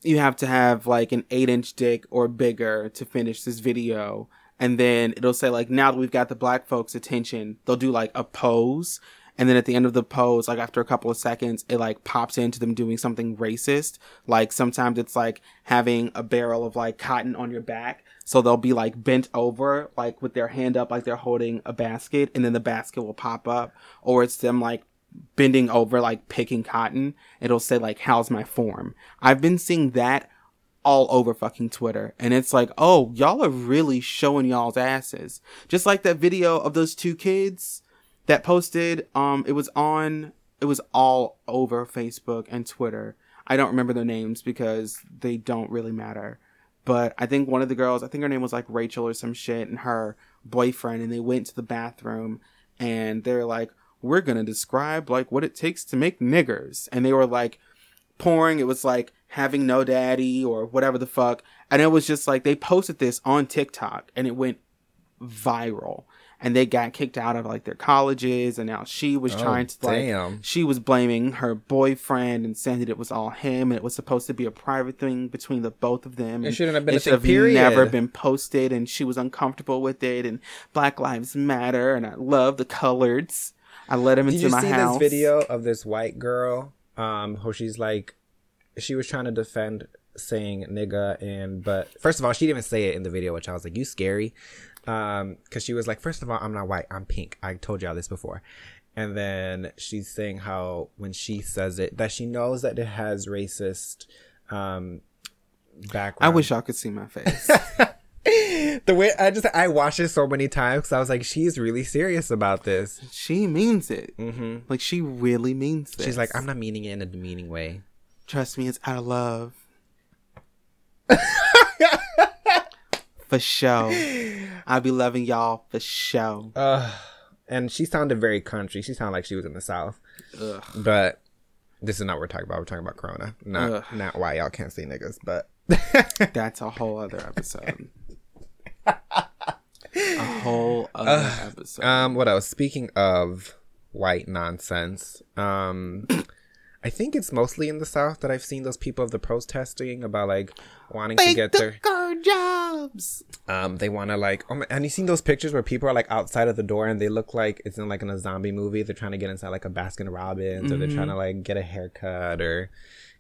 you have to have like an eight inch dick or bigger to finish this video. And then it'll say like now that we've got the black folks attention they'll do like a pose. And then at the end of the pose like after a couple of seconds it like pops into them doing something racist. Like sometimes it's like having a barrel of like cotton on your back. So they'll be like bent over like with their hand up like they're holding a basket and then the basket will pop up. Or it's them like bending over like picking cotton it'll say like how's my form? I've been seeing that all over fucking twitter and it's like oh y'all are really showing y'all's asses. Just like that video of those two kids that posted um it was on it was all over facebook and twitter. I don't remember their names because they don't really matter but i think one of the girls i think her name was like rachel or some shit and her boyfriend and they went to the bathroom and they're like we're gonna describe like what it takes to make niggers. And they were like pouring it was like having no daddy or whatever the fuck. And it was just like they posted this on tiktok and it went viral. And they got kicked out of like their colleges and now she was Oh, trying to like damn. she was blaming her boyfriend and saying that it was all him and it was supposed to be a private thing between the both of them. It and shouldn't have been a should thing, period. never been posted and she was uncomfortable with it and black lives matter and i love the coloreds i let him Did into you see this video of this white girl? Um, how she's like, she was trying to defend saying nigga and but first of all she didn't even say it in the video which i was like you scary um because she was like first of all i'm not white i'm pink i told y'all this before and then she's saying how when she says it that she knows that it has racist um I wish y'all could see my face. the way i just i watched it so many times because i was like she's really serious about this she means it. mm-hmm. Like she really means this. she's like i'm not meaning it in a demeaning way Trust me, it's out of love. for show. I'll be loving y'all for show. uh and she sounded very country she sounded like she was in the south Ugh. But this is not what we're talking about. We're talking about Corona, not Ugh. not why y'all can't see niggas. But That's a whole other episode. A whole other episode. um, what else? Speaking of white nonsense, um, I think it's mostly in the South that I've seen those people of the protesting about like wanting to get the their guard jobs. um they want to like oh my, and you seen those pictures where people are like outside of the door and they look like it's in like in a zombie movie they're trying to get inside like a baskin robbins or they're trying to like get a haircut or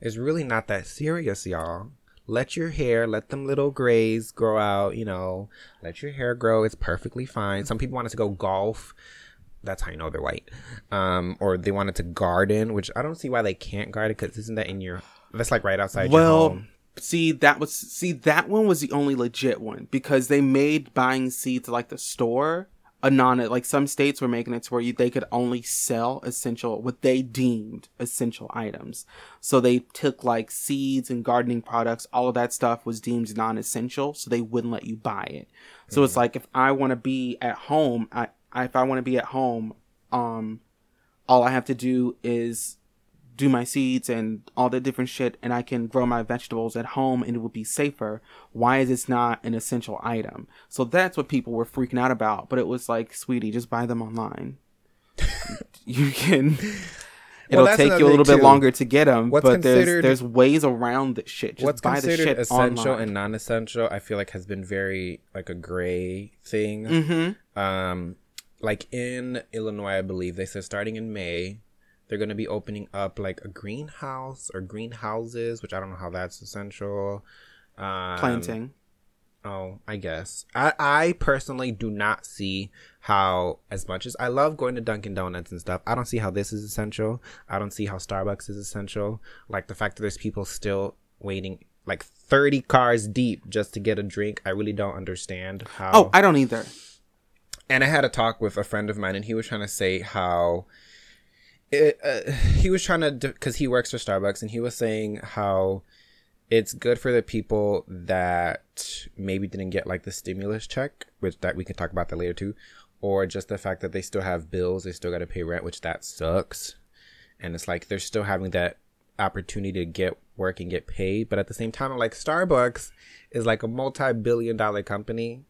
it's really not that serious y'all let your hair let them little grays grow out you know. Let your hair grow it's perfectly fine. Some people wanted to go golf. That's how you know they're white. Um or they wanted to garden which i don't see why they can't garden because isn't that in your that's like right outside your Well, home. see that was see that one was the only legit one because they made buying seeds like the store a non like some states were making it to where you, they could only sell essential what they deemed essential items. So they took like seeds and gardening products, all of that stuff was deemed non-essential, so they wouldn't let you buy it. So it's like if I want to be at home, I, I if I want to be at home, um, all I have to do is do my seeds and all the different shit and I can grow my vegetables at home and it would be safer. Why is this not an essential item? So that's what people were freaking out about. But it was like, sweetie, just buy them online. you can. It'll that's take you a little bit too. longer to get them, What's but there's there's ways around this shit. Just what's buy the considered shit essential online. and non-essential i feel like has been very like a gray thing mm-hmm. um like in illinois i believe they said starting in may they're going to be opening up like a greenhouse or greenhouses which i don't know how that's essential um, Planting. Oh, I guess. I, I personally do not see how, as much as I love going to Dunkin' Donuts and stuff, I don't see how this is essential. I don't see how Starbucks is essential. Like the fact that there's people still waiting like 30 cars deep just to get a drink. I really don't understand how. Oh, I don't either. and I had a talk with a friend of mine, and he was trying to say how. Uh, he was trying to, because he works for Starbucks, and he was saying how it's good for the people that maybe didn't get like the stimulus check, which that we can talk about that later too, or just the fact that they still have bills, they still got to pay rent, which that sucks. And it's like they're still having that opportunity to get work and get paid, but at the same time, like Starbucks is like a multi-billion dollar company,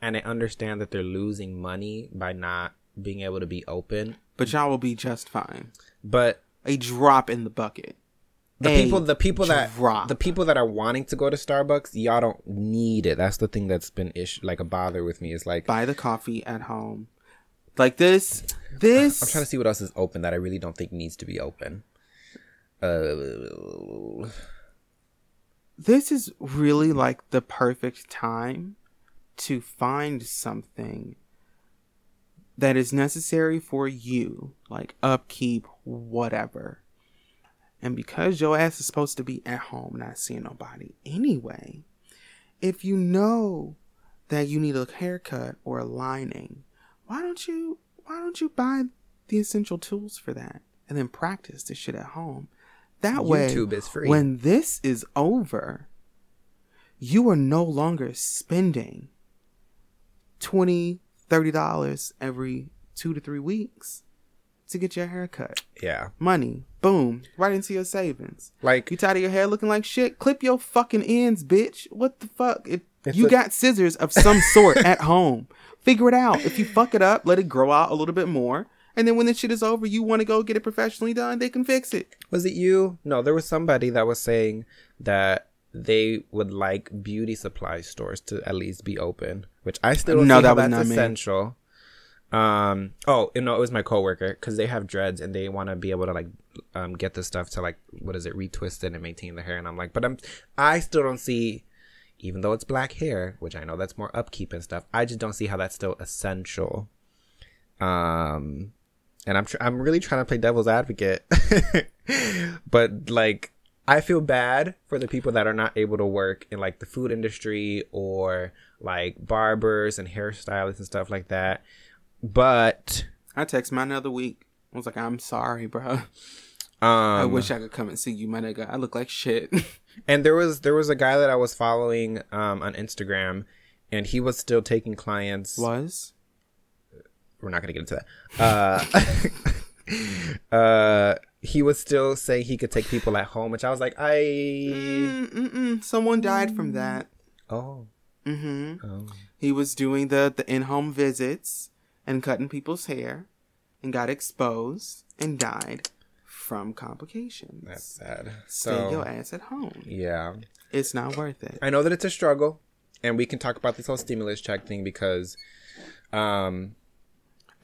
and I understand that they're losing money by not being able to be open, But y'all will be just fine. but A drop in the bucket. the A people the people that drop. the people that are wanting to go to Starbucks, y'all don't need it. That's the thing that's been ish like a bother with me is like buy the coffee at home. Like this, this. I'm trying to see what else is open that I really don't think needs to be open. Uh, this is really like the perfect time to find something that is necessary for you, like upkeep, whatever. And because your ass is supposed to be at home, not seeing nobody anyway, if you know that you need a haircut or a lining, why don't you why don't you buy the essential tools for that and then practice this shit at home? That way, YouTube is free. when this is over, you are no longer spending 20 30 dollars every two to three weeks to get your hair cut. yeah, Money, boom, right into your savings. like You tired of your hair looking like shit? Clip your fucking ends, bitch. What the fuck? If you a- got scissors of some sort at home, figure it out. If you fuck it up, let it grow out a little bit more. And then when this shit is over, you want to go get it professionally done, they can fix it. was it you? No, there was somebody that was saying that they would like beauty supply stores to at least be open, which I still don't No, see that how was that's not me. essential. Um. Oh, you know, it was my coworker because they have dreads and they want to be able to like um, get the stuff to like what is it retwist it and maintain the hair and i'm like but i'm i still don't see even though it's black hair which i know that's more upkeep and stuff i just don't see how that's still essential um and i'm tr- i'm really trying to play devil's advocate but like i feel bad for the people that are not able to work in like the food industry or like barbers and hairstylists and stuff like that but I text mine another week. I was like, I'm sorry, bro. um I wish I could come and see you, my nigga. I look like shit. And there was there was a guy that I was following um, on Instagram, and he was still taking clients. was? We're not gonna get into that. Uh, uh, he was still saying he could take people at home, which I was like, I Mm-mm-mm. Someone died from that. oh hmm oh He was doing the, the in home visits and cutting people's hair and got exposed and died from complications. that's sad. Stay So your ass at home. yeah, It's not worth it. I know that it's a struggle, and we can talk about this whole stimulus check thing because, um,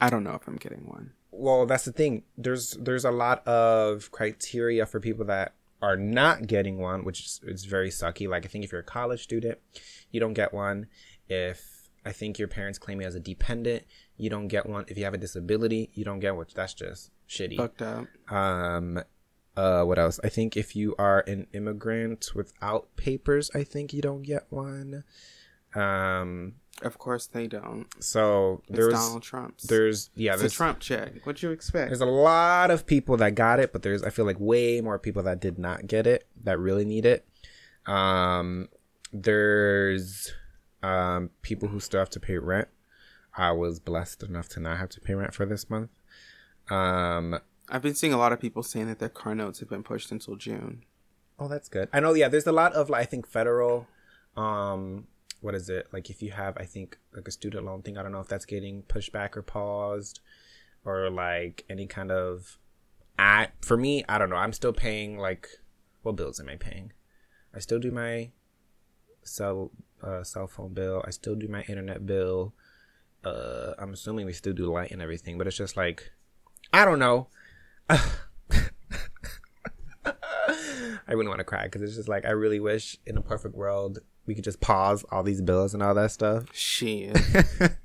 I don't know if I'm getting one. Well that's the thing. There's there's a lot of criteria for people that are not getting one which is, is very sucky. Like i think if you're a college student you don't get one. If i think your parents claim you as a dependent you don't get one. If you have a disability you don't get one. That's just shitty. Fucked up. um uh what else? I think if you are an immigrant without papers i think you don't get one. Um Of course they don't. so It's there's Donald Trump's. there's yeah it's a Trump check. What you expect? there's a lot of people that got it, but there's I feel like way more people that did not get it that really need it. Um, there's um people who still have to pay rent. I was blessed enough to not have to pay rent for this month. Um, I've been seeing a lot of people saying that their car notes have been pushed until June. oh, that's good. I know. Yeah, there's a lot of like I think federal. Um, what is it like? If you have, I think like a student loan thing. I don't know if that's getting pushed back or paused, or like any kind of. I for me, I don't know. I'm still paying like what bills am I paying? I still do my cell uh, cell phone bill. I still do my internet bill. Uh, I'm assuming we still do light and everything, but it's just like I don't know. I really want to cry because it's just like I really wish in a perfect world we could just pause all these bills and all that stuff. Shit.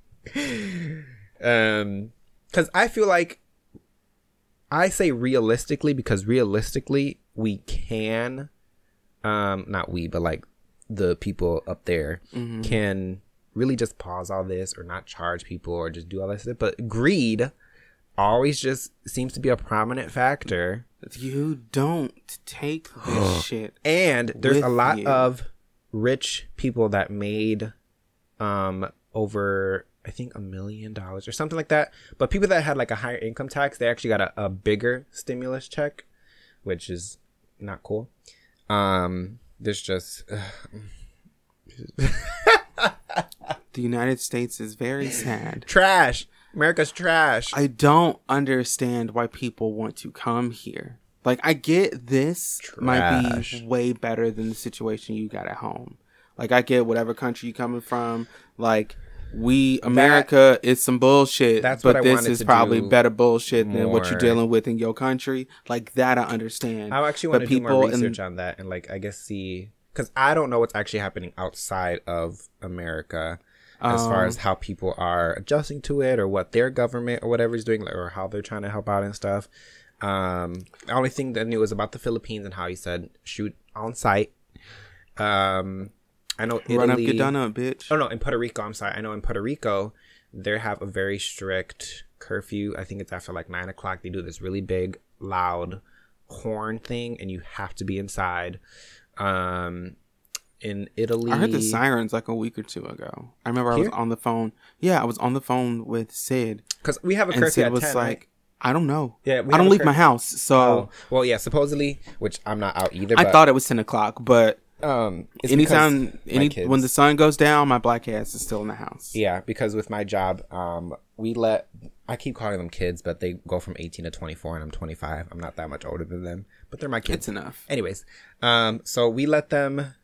um, because I feel like I say realistically because realistically we can, um, not we, but like the people up there Mm-hmm. can really just pause all this or not charge people or just do all this stuff. But greed always just seems to be a prominent factor. you don't take this shit. And there's a lot you. of rich people that made um over I think a million dollars or something like that. But people that had like a higher income tax, they actually got a, a bigger stimulus check, which is not cool. Um there's just The United States is very sad. trash. America's trash. I don't understand why people want to come here. Like I get this might be way better than the situation you got at home. Like I get whatever country you're coming from. Like we America is some bullshit, That's but what I this is probably better bullshit than what you're dealing with in your country. Like that I understand. I actually But want to do more in- research on that and like I guess see because I don't know what's actually happening outside of America as far Um, as how people are adjusting to it or what their government or whatever is doing or how they're trying to help out and stuff. Um, the only thing that I knew was about the Philippines and how he said shoot on site. Um, I know Italy. Run up, get done up, bitch. Oh no, in Puerto Rico. I'm sorry. I know in Puerto Rico, they have a very strict curfew. I think it's after like nine o'clock. They do this really big, loud horn thing, and you have to be inside. Um, in Italy, I heard the sirens like a week or two ago. I remember I was on the phone. Yeah, I was on the phone with Sid, because we have a and curfew Sid at was 10, like, right? "I don't know. Yeah, we I don't leave my house." So Oh, well, yeah, supposedly, which I'm not out either. I thought it was ten o'clock, but um, anytime, any kids- when the sun goes down, my black ass is still in the house. Yeah, because with my job, um, we let I keep calling them kids, but they go from 18 to 24, and I'm 25. I'm not that much older than them, but they're my kids. It's enough. Anyways, um, so we let them.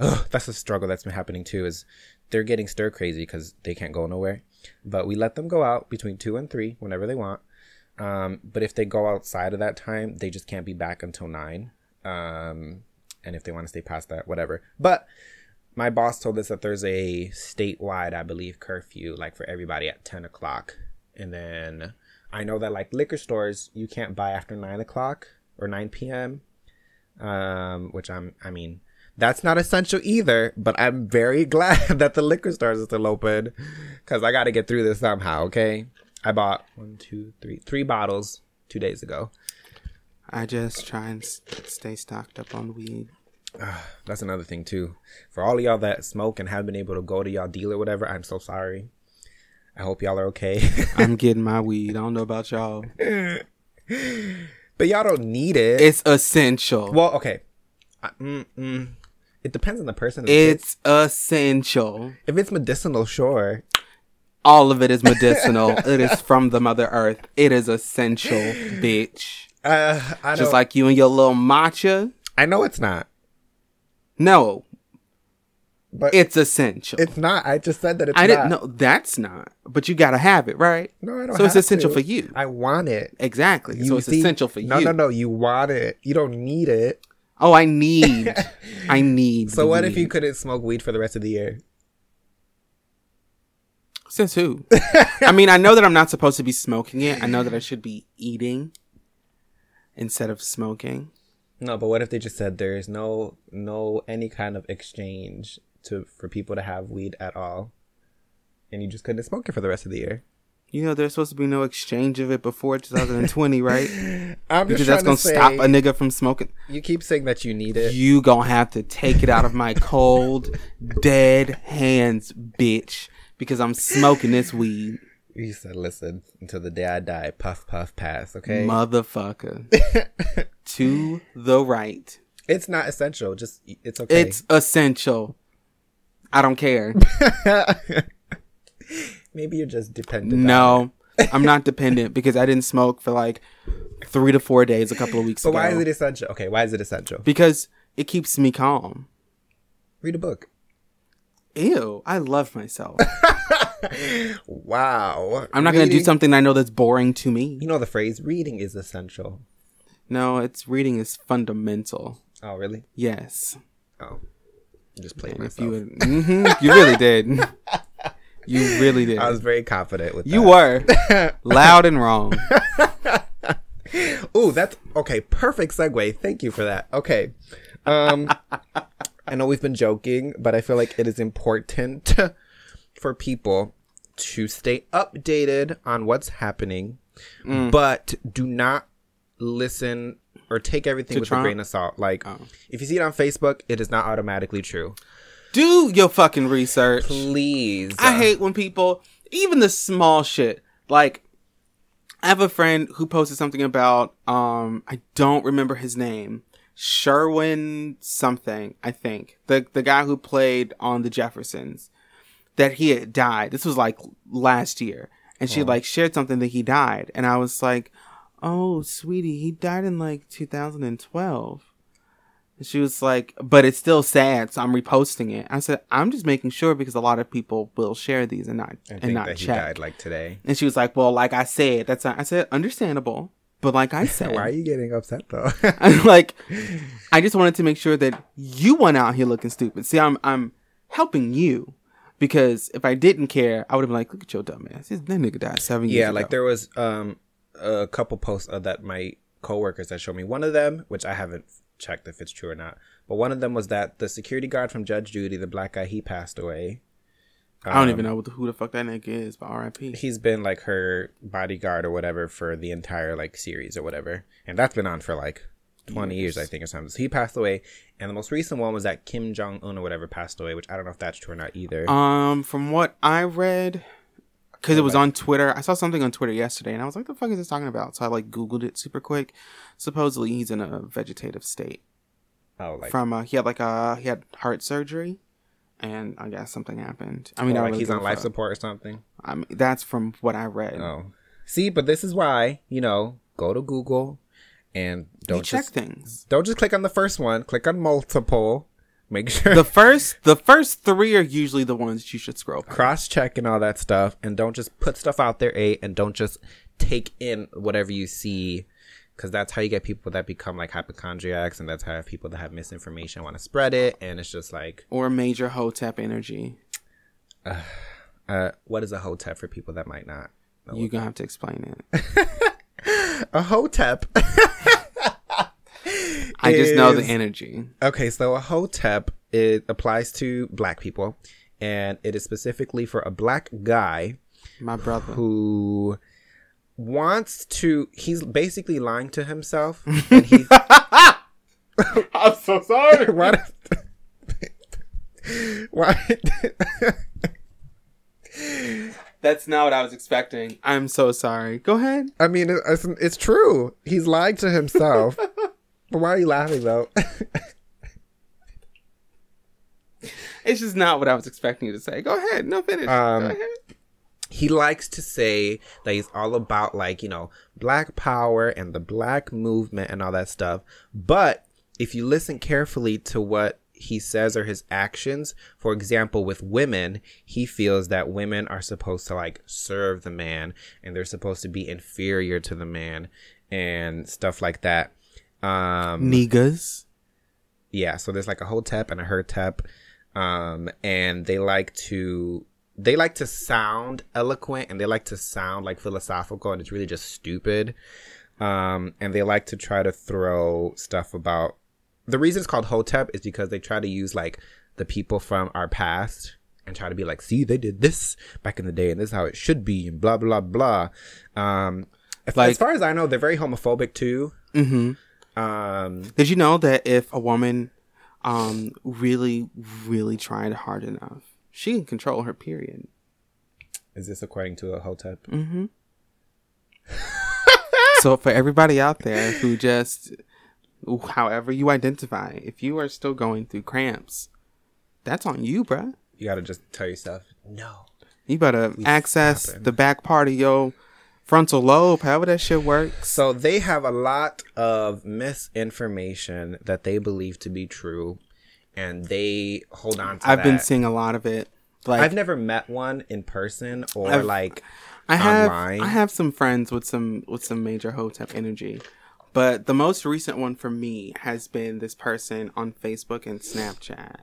Ugh, that's a struggle that's been happening too. Is they're getting stir crazy because they can't go nowhere, but we let them go out between two and three whenever they want. Um, but if they go outside of that time, they just can't be back until nine. Um, and if they want to stay past that, whatever. But my boss told us that there's a statewide, I believe, curfew, like for everybody at 10 o'clock. And then I know that like liquor stores, you can't buy after nine o'clock or 9 p.m. Um, which I'm, I mean, that's not essential either, but I'm very glad that the liquor stores are still open because I got to get through this somehow. Okay. I bought one, two, three, three bottles two days ago. I just try and stay stocked up on weed. That's another thing too. For all of y'all that smoke and have been able to go to y'all deal or whatever, I'm so sorry. I hope y'all are okay. I'm getting my weed. I don't know about y'all. but y'all don't need it. It's essential. well, okay. I- mm, mm. It depends on the person. It's essential. if it's medicinal, sure. All of it is medicinal. it is from the Mother Earth. It is essential, bitch. Uh, I Just know- like you and your little matcha. I know it's not, No, but it's essential. it's not. I just said that it's. I didn't not. know that's not. But you gotta have it, right? No, I don't. So it's essential to. for you. I want it. Exactly. You so it's see- essential for no, you. No, no, no, You want it. You don't need it. Oh, I need. I need. So what if you couldn't smoke weed for the rest of the year? Since who? I mean, I know that I'm not supposed to be smoking it. I know that I should be eating instead of smoking. No, but what if they just said there is no no any kind of exchange to for people to have weed at all, and you just couldn't smoke it for the rest of the year? You know, there's supposed to be no exchange of it before 2020, right? I'm Because just that's gonna to say, stop a nigga from smoking. You keep saying that you need it. You gonna have to take it out of my cold, dead hands, bitch. Because I'm smoking this weed, You said, "Listen, until the day I die, puff puff pass." Okay, motherfucker. to the right. it's not essential. Just it's okay. It's essential. I don't care. Maybe you're just dependent. No, I'm not dependent because I didn't smoke for like three to four days a couple of weeks ago. But ago. why is it essential? Okay, why is it essential? Because it keeps me calm. Read a book. Ew, I love myself. Wow. I'm not gonna do something I know that's boring to me. You know the phrase "reading is essential." No, it's reading is fundamental. Oh, really? Yes. Oh, just playing And myself. you Mhm, you really did. You really did. I was very confident with you that. were loud and wrong. Ooh, that's okay. Perfect segue. Thank you for that. Okay. Um, I know we've been joking, but I feel like it is important for people to stay updated on what's happening, Mm. but do not listen or take everything To with Trump? a grain of salt. Like, Oh. if you see it on Facebook, it is not automatically true. Do your fucking research. Please. I hate when people, even the small shit, like I have a friend who posted something about um I don't remember his name. Sherwin something, I think. The the guy who played on the Jeffersons. That he had died. This was like last year. And she like shared something that he died. And I was like, Oh, sweetie, he died in like 2012. And she was like, but it's still sad, so I'm reposting it. I said, I'm just making sure because a lot of people will share these and not I and think not that he check. died like today. And she was like, well, like I said, that's not, I said understandable, but like I said, Why are you getting upset though? I'm like, I just wanted to make sure that you went out here looking stupid. See, I'm I'm helping you because if I didn't care, I would have been like, look at your dumb ass. That nigga died seven years yeah, ago. like there was um a couple posts uh, that my coworkers that showed me. One of them, which I haven't checked if it's true or not, but one of them was that the security guard from Judge Judy, the black guy, he passed away. I don't Um, even know what the, who the fuck that nigga is, but R.I.P. He's been like her bodyguard or whatever for the entire like series or whatever, and that's been on for like twenty years, I think, or something. So he passed away, and the most recent one was that Kim Jong Un or whatever passed away, which I don't know if that's true or not either. Um, from what I read, because it was on Twitter, I saw something on Twitter yesterday, and I was like, "The fuck is this talking about?" So I like Googled it super quick. Supposedly, he's in a vegetative state oh, like, from uh, he had like a he had heart surgery, and I guess something happened. I mean, or, I like really he's on life support or something. I mean, that's from what I read. Oh, see, but this is why you know go to Google and don't check just things. don't just click on the first one. Click on multiple. Make sure The first, the first three are usually the ones you should scroll. cross check and all that stuff, and don't just put stuff out there. A and don't just take in whatever you see because that's how you get people that become like hypochondriacs and that's how people that have misinformation want to spread it and it's just like or major hotep energy uh what is a hotep for people that might not know you're gonna have to explain it a hotep i just know the energy Okay, so a hotep it applies to black people, and it is specifically for a black guy my brother who wants to. He's basically lying to himself, and he. i'm so sorry why? why? that's not what i was expecting i'm so sorry go ahead I mean, it's, it's true. He's lying to himself. But why are you laughing though? it's just not what i was expecting you to say. Go ahead. No finish. Um, go ahead. he likes to say that he's all about like you know black power and the black movement and all that stuff. But if you listen carefully to what he says or his actions for example with women he feels that women are supposed to like serve the man and they're supposed to be inferior to the man and stuff like that um niggas yeah so there's like a hotep and a hertep um and they like to they like to sound eloquent and they like to sound like philosophical and it's really just stupid. Um and they like to try to throw stuff about the reason it's called hotep is because they try to use like the people from our past and try to be like see they did this back in the day and this is how it should be and blah blah blah. Um as- Like- as far as i know they're very homophobic too. Mm-hmm um Did you know that if a woman um really really tried hard enough, she can control her period? Is this according to a hotep? Mm-hmm. so for everybody out there who just however you identify, if you are still going through cramps, that's on you, bruh. You gotta just tell yourself no. You better access stopping. the back part of your frontal lobe, however that shit works. So they have a lot of misinformation that they believe to be true, and they hold on to I've been seeing a lot of it. Like I've never met one in person or I've- like I have online. I have some friends with some with some major hotep energy. But the most recent one for me has been this person on Facebook and Snapchat.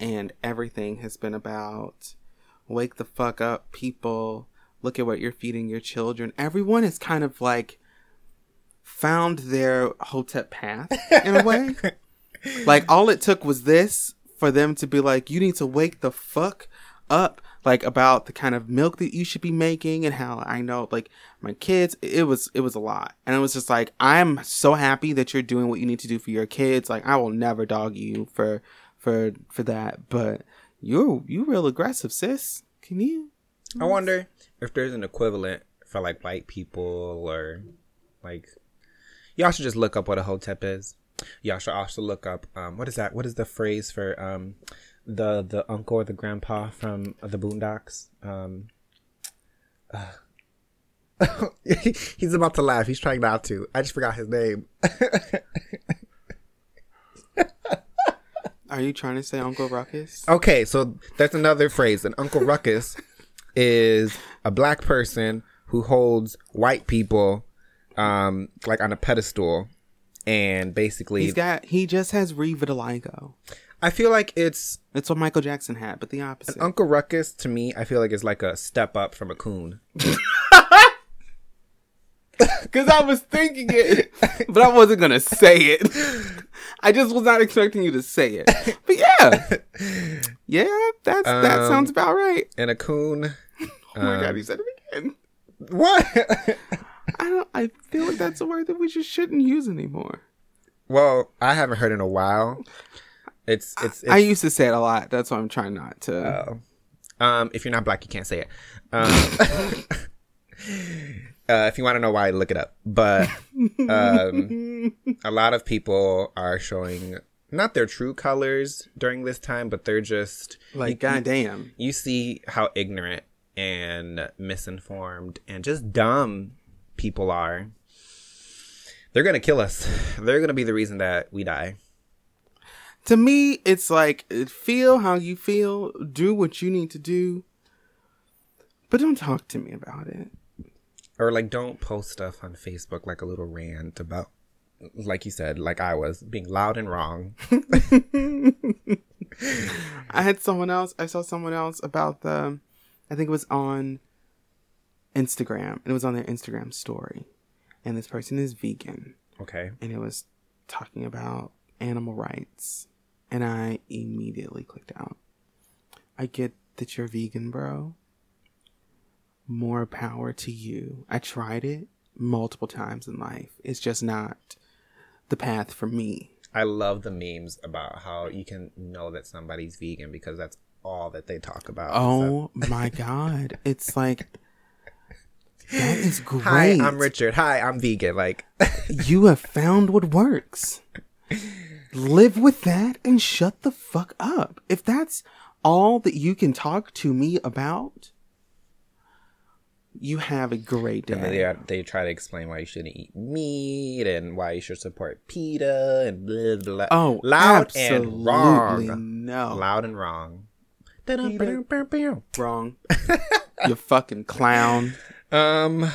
And everything has been about wake the fuck up people, look at what you're feeding your children. Everyone is kind of like found their hotep path in a way. like all it took was this for them to be like you need to wake the fuck up like about the kind of milk that you should be making and how I know like my kids it was it was a lot. And it was just like I'm so happy that you're doing what you need to do for your kids. Like I will never dog you for for for that. But you're you real aggressive sis. Can you? I wonder if there's an equivalent for like white people or like y'all should just look up what a hotep is. Y'all should also look up um what is that? What is the phrase for um the the uncle or the grandpa from the Boondocks? Um uh, he's about to laugh. He's trying not to. I just forgot his name. are you trying to say Uncle Ruckus Okay, so that's another phrase. An Uncle Ruckus is a black person who holds white people um like on a pedestal and basically he's got he just has revitiligo I feel like it's it's what Michael Jackson had but the opposite Uncle Ruckus to me, I feel like it's like a step up from a coon. Because I was thinking it, but I wasn't gonna say it. I just was not expecting you to say it. But yeah, yeah, that's that Um, sounds about right. And a coon Oh my god, um, you said it again. What? I don't. I feel like that's a word that we just shouldn't use anymore. well, I haven't heard in a while. It's it's, it's I used to say it a lot. That's why I'm trying not to. Oh. Um, if you're not black, you can't say it. Um, uh, if you want to know why, look it up. But um, a lot of people are showing not their true colors during this time, but they're just like, you, goddamn. you see how ignorant and misinformed and just dumb people are. They're gonna kill us. They're gonna be the reason that we die. To me, it's like feel how you feel, do what you need to do, but don't talk to me about it. Or like don't post stuff on Facebook like a little rant about like you said, like I was being loud and wrong. I had someone else. I saw someone else about the. I think it was on Instagram. And it was on their Instagram story, and this person is vegan, Okay. and it was talking about animal rights, and I immediately clicked out. I get that you're vegan, bro. More power to you. I tried it multiple times in life. It's just not the path for me. I love the memes about how you can know that somebody's vegan because that's all that they talk about. Oh my god. It's like that is great. hi, I'm Richard. Hi, I'm vegan. Like, You have found what works. Live with that and shut the fuck up. If that's all that you can talk to me about, you have a great and then day. they, they try to explain why you shouldn't eat meat and why you should support PETA and blah, blah, blah. Oh, loud and wrong. no. Loud and wrong. Wrong. you fucking clown. Um,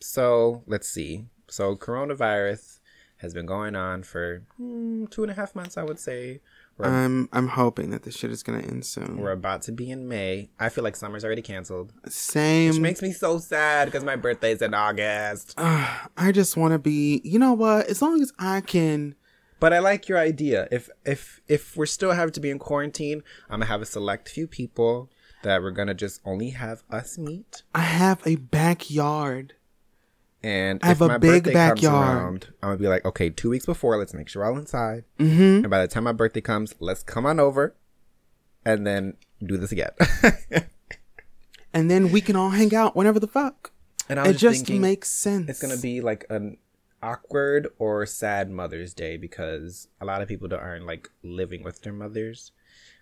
so let's see. So coronavirus has been going on for mm, two and a half months, I would say. We're, I'm I'm hoping that this shit is gonna end soon. we're about to be in May. I feel like summer's already canceled, Same. which makes me so sad because my birthday's in August. Uh, I just want to be. You know what? As long as I can. But I like your idea. If if if we're still having to be in quarantine, I'm gonna have a select few people that we're gonna just only have us meet. I have a backyard. And I have if a my big birthday comes backyard. around, I'm gonna be like, okay, two weeks before, let's make sure we're all inside. Mm-hmm. And by the time my birthday comes, let's come on over, and then do this again. And then we can all hang out whenever the fuck. and I It just makes sense. it's gonna be like an awkward or sad Mother's Day because a lot of people that aren't like living with their mothers.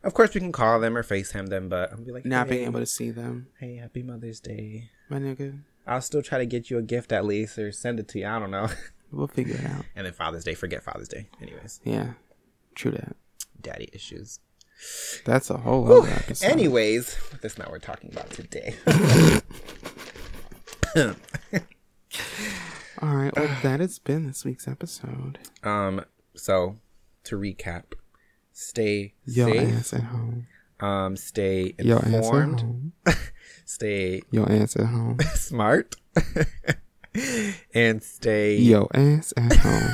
Of course, we can call them or FaceTime them, but I'm be like, not being able to see them, Hey, happy Mother's Day. my nigga. I'll still try to get you a gift at least or send it to you. I don't know. We'll figure it out. and then Father's Day, forget Father's Day. Anyways, Yeah, true that. daddy issues. That's a whole other episode. Anyways, that's not what we're talking about today. All right. Well, that has been this week's episode. um, so to recap, stay Your safe. at home. Um, stay Your ass at informed. Stay Your ass at home. smart. and stay Your ass at home.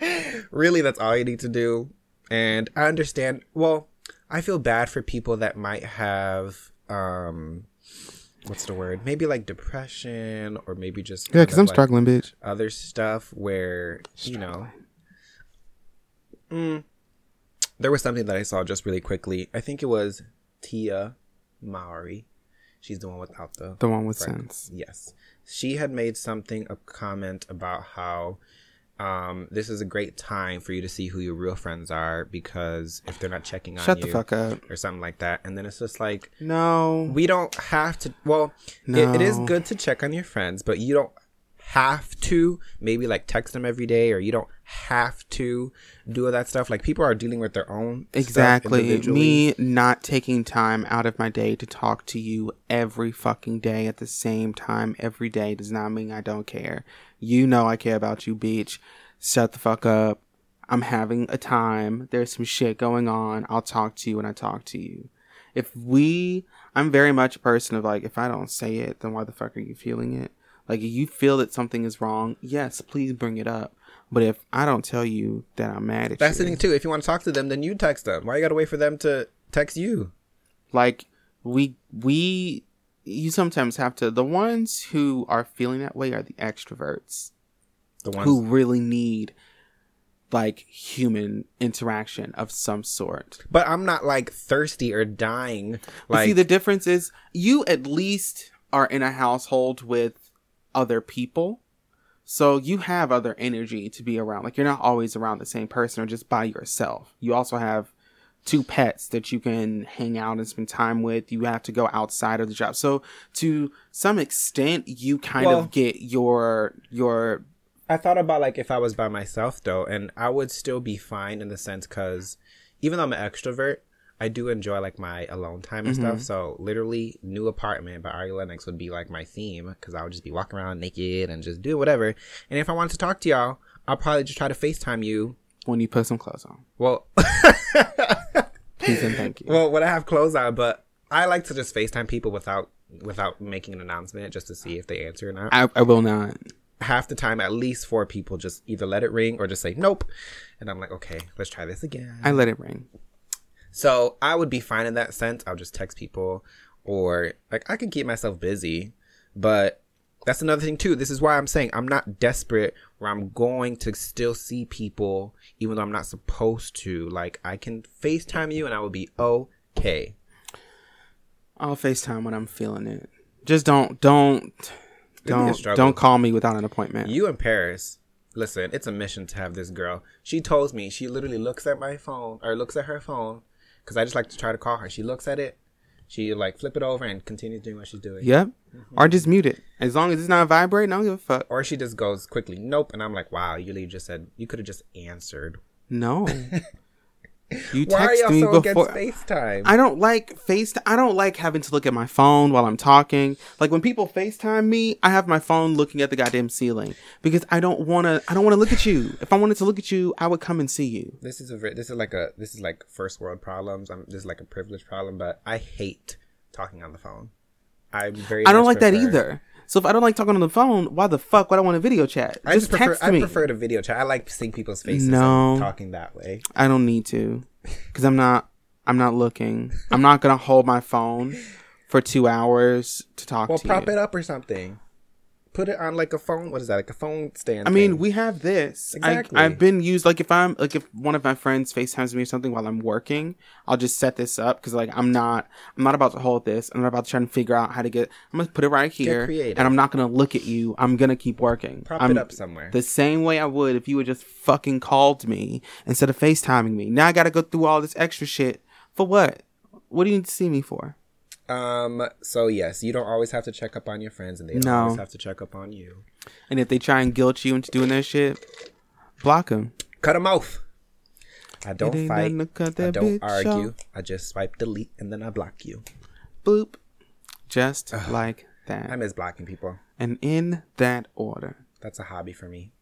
really that's all you need to do and i understand well i feel bad for people that might have um what's the word maybe like depression or maybe just Yeah, because I'm like, struggling, bitch. other stuff where you know mm, there was something that i saw just really quickly i think it was tia Mowry she's the one without the The one with freckles. sense. Yes. She had made something, a comment about how um, this is a great time for you to see who your real friends are because if they're not checking on Shut you the fuck up. or something like that. And then it's just like, No. we don't have to, well, it, it is good to check on your friends, but you don't have to maybe like text them every day or you don't have to do all that stuff. Like people are dealing with their own Exactly. Me not taking time out of my day to talk to you every fucking day at the same time every day does not mean I don't care. You know I care about you, bitch. Shut the fuck up. I'm having a time. There's some shit going on. I'll talk to you when I talk to you. If we, I'm very much a person of like, if I don't say it, then why the fuck are you feeling it? Like, if you feel that something is wrong, yes, please bring it up. But if I don't tell you that I'm mad at That's you, the thing too. If you want to talk to them, then you text them. Why you gotta wait for them to text you? like we we you sometimes have to the ones who are feeling that way are the extroverts The ones who really need like human interaction of some sort But I'm not like thirsty or dying. But see the difference is you at least are in a household with other people. So you have other energy to be around. Like you're not always around the same person or just by yourself. You also have two pets that you can hang out and spend time with. You have to go outside of the job. So to some extent you kind Well- of get your your I thought about like if I was by myself though, and I would still be fine in the sense because even though I'm an extrovert, I do enjoy like my alone time and stuff. Mm-hmm. So literally, new apartment by Ari Lennox would be like my theme because I would just be walking around naked and just do whatever. And if I wanted to talk to y'all, I'll probably just try to Facetime you. When you put some clothes on, Well, please and thank you. well, when I have clothes on, but I like to just Facetime people without without making an announcement just to see if they answer or not. I, I will not. half the time at least four people just either let it ring or just say nope and i'm like okay let's try this again I let it ring. So i would be fine in that sense i'll just text people or like i can keep myself busy but that's another thing too this is why i'm saying i'm not desperate where i'm going to still see people even though i'm not supposed to like i can facetime you and i will be okay I'll FaceTime when I'm feeling it. Just don't don't don't don't call me without an appointment. You in Paris. Listen, it's a mission to have this girl. She told me she literally looks at my phone or looks at her phone because I just like to try to call her. She looks at it, she like flip it over and continues doing what she's doing. Yep. Mm-hmm. Or just mute it. As long as it's not vibrating, I don't give a fuck. Or she just goes quickly, nope. And I'm like, wow, you just said you could have just answered. No. You Why are text y'all me so before. FaceTime? I don't like face. I don't like having to look at my phone while I'm talking. Like when people FaceTime me, I have my phone looking at the goddamn ceiling because I don't want to. I don't want to look at you. If I wanted to look at you, I would come and see you. this is a this is like a this is like first world problems. I'm this is like a privilege problem, but I hate talking on the phone. I'm very. I don't like that either. So if I don't like talking on the phone, why the fuck would I want a video chat? I Just prefer. text I prefer the video chat. I like seeing people's faces. No. and talking that way. I don't need to because I'm not. I'm not looking. I'm not gonna hold my phone for two hours to talk Well, to prop you. it up or something. Put it on like a phone. What is that? Like a phone stand. I mean, thing. we have this. Exactly. I, I've been used like if I'm like if one of my friends FaceTimes me or something while I'm working, I'll just set this up because like I'm not I'm not about to hold this. I'm not about to try and figure out how to get. I'm gonna put it right here, and I'm not gonna look at you. I'm gonna keep working. prop I'm, it up somewhere. the same way I would if you would just fucking called me instead of FaceTiming me. Now I got to go through all this extra shit for what? What do you need to see me for? Um. So yes, you don't always have to check up on your friends, and they don't No. always have to check up on you. And if they try and guilt you into doing that shit, block them. Cut them off. I don't fight. I don't argue. off. I just swipe delete and then I block you. Boop. Just like that. I miss blocking people. and in that order. That's a hobby for me.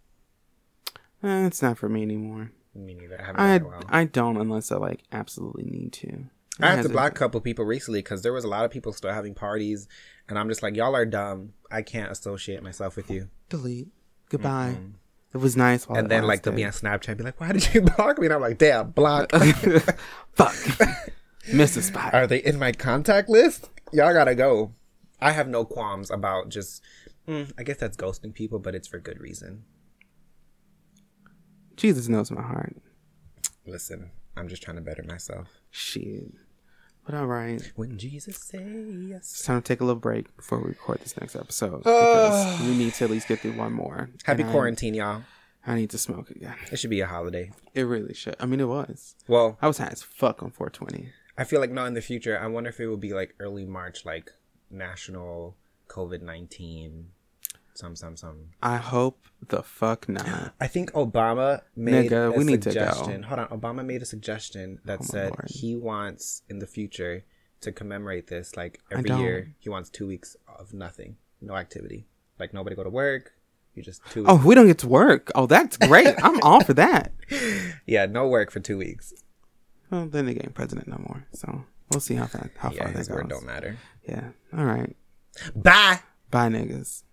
Eh, it's not for me anymore. Me neither. I haven't I in a while. I don't unless I like absolutely need to. I had to block a couple people recently because there was a lot of people still having parties, and I'm just like, y'all are dumb. I can't associate myself with you. delete. Goodbye. It was nice while and then like they'll be on Snapchat, and be like, "Why did you block me?" And I'm like, "Damn, block." Fuck. Missed a spot. are they in my contact list? Y'all gotta go. I have no qualms about just. Mm, I guess that's ghosting people, but it's for good reason. Jesus knows my heart. Listen, I'm just trying to better myself. Shit. But all right. When Jesus say yes. It's time to take a little break before we record this next episode. Because we need to at least get through one more. Happy And I- quarantine, y'all. I need to smoke again. It should be a holiday. It really should. I mean, it was. Well, I was high as fuck on 420. I feel like no, in the future, I wonder if it will be like early March, like national COVID nineteen, some some some. I hope the fuck not. I think Obama made Nigga, a we need to go. suggestion. Hold on, Obama made a suggestion that Oh said Lord. he wants in the future to commemorate this like every year. He wants two weeks of nothing, no activity, like nobody go to work. You just two. Oh, weeks. Oh, we don't get to work. Oh, that's great. I'm all for that. Yeah, no work for two weeks. Well, then they ain't president no more. So we'll see how far how Yeah, far that goes. word don't matter. Yeah. All right. Bye. Bye, niggas.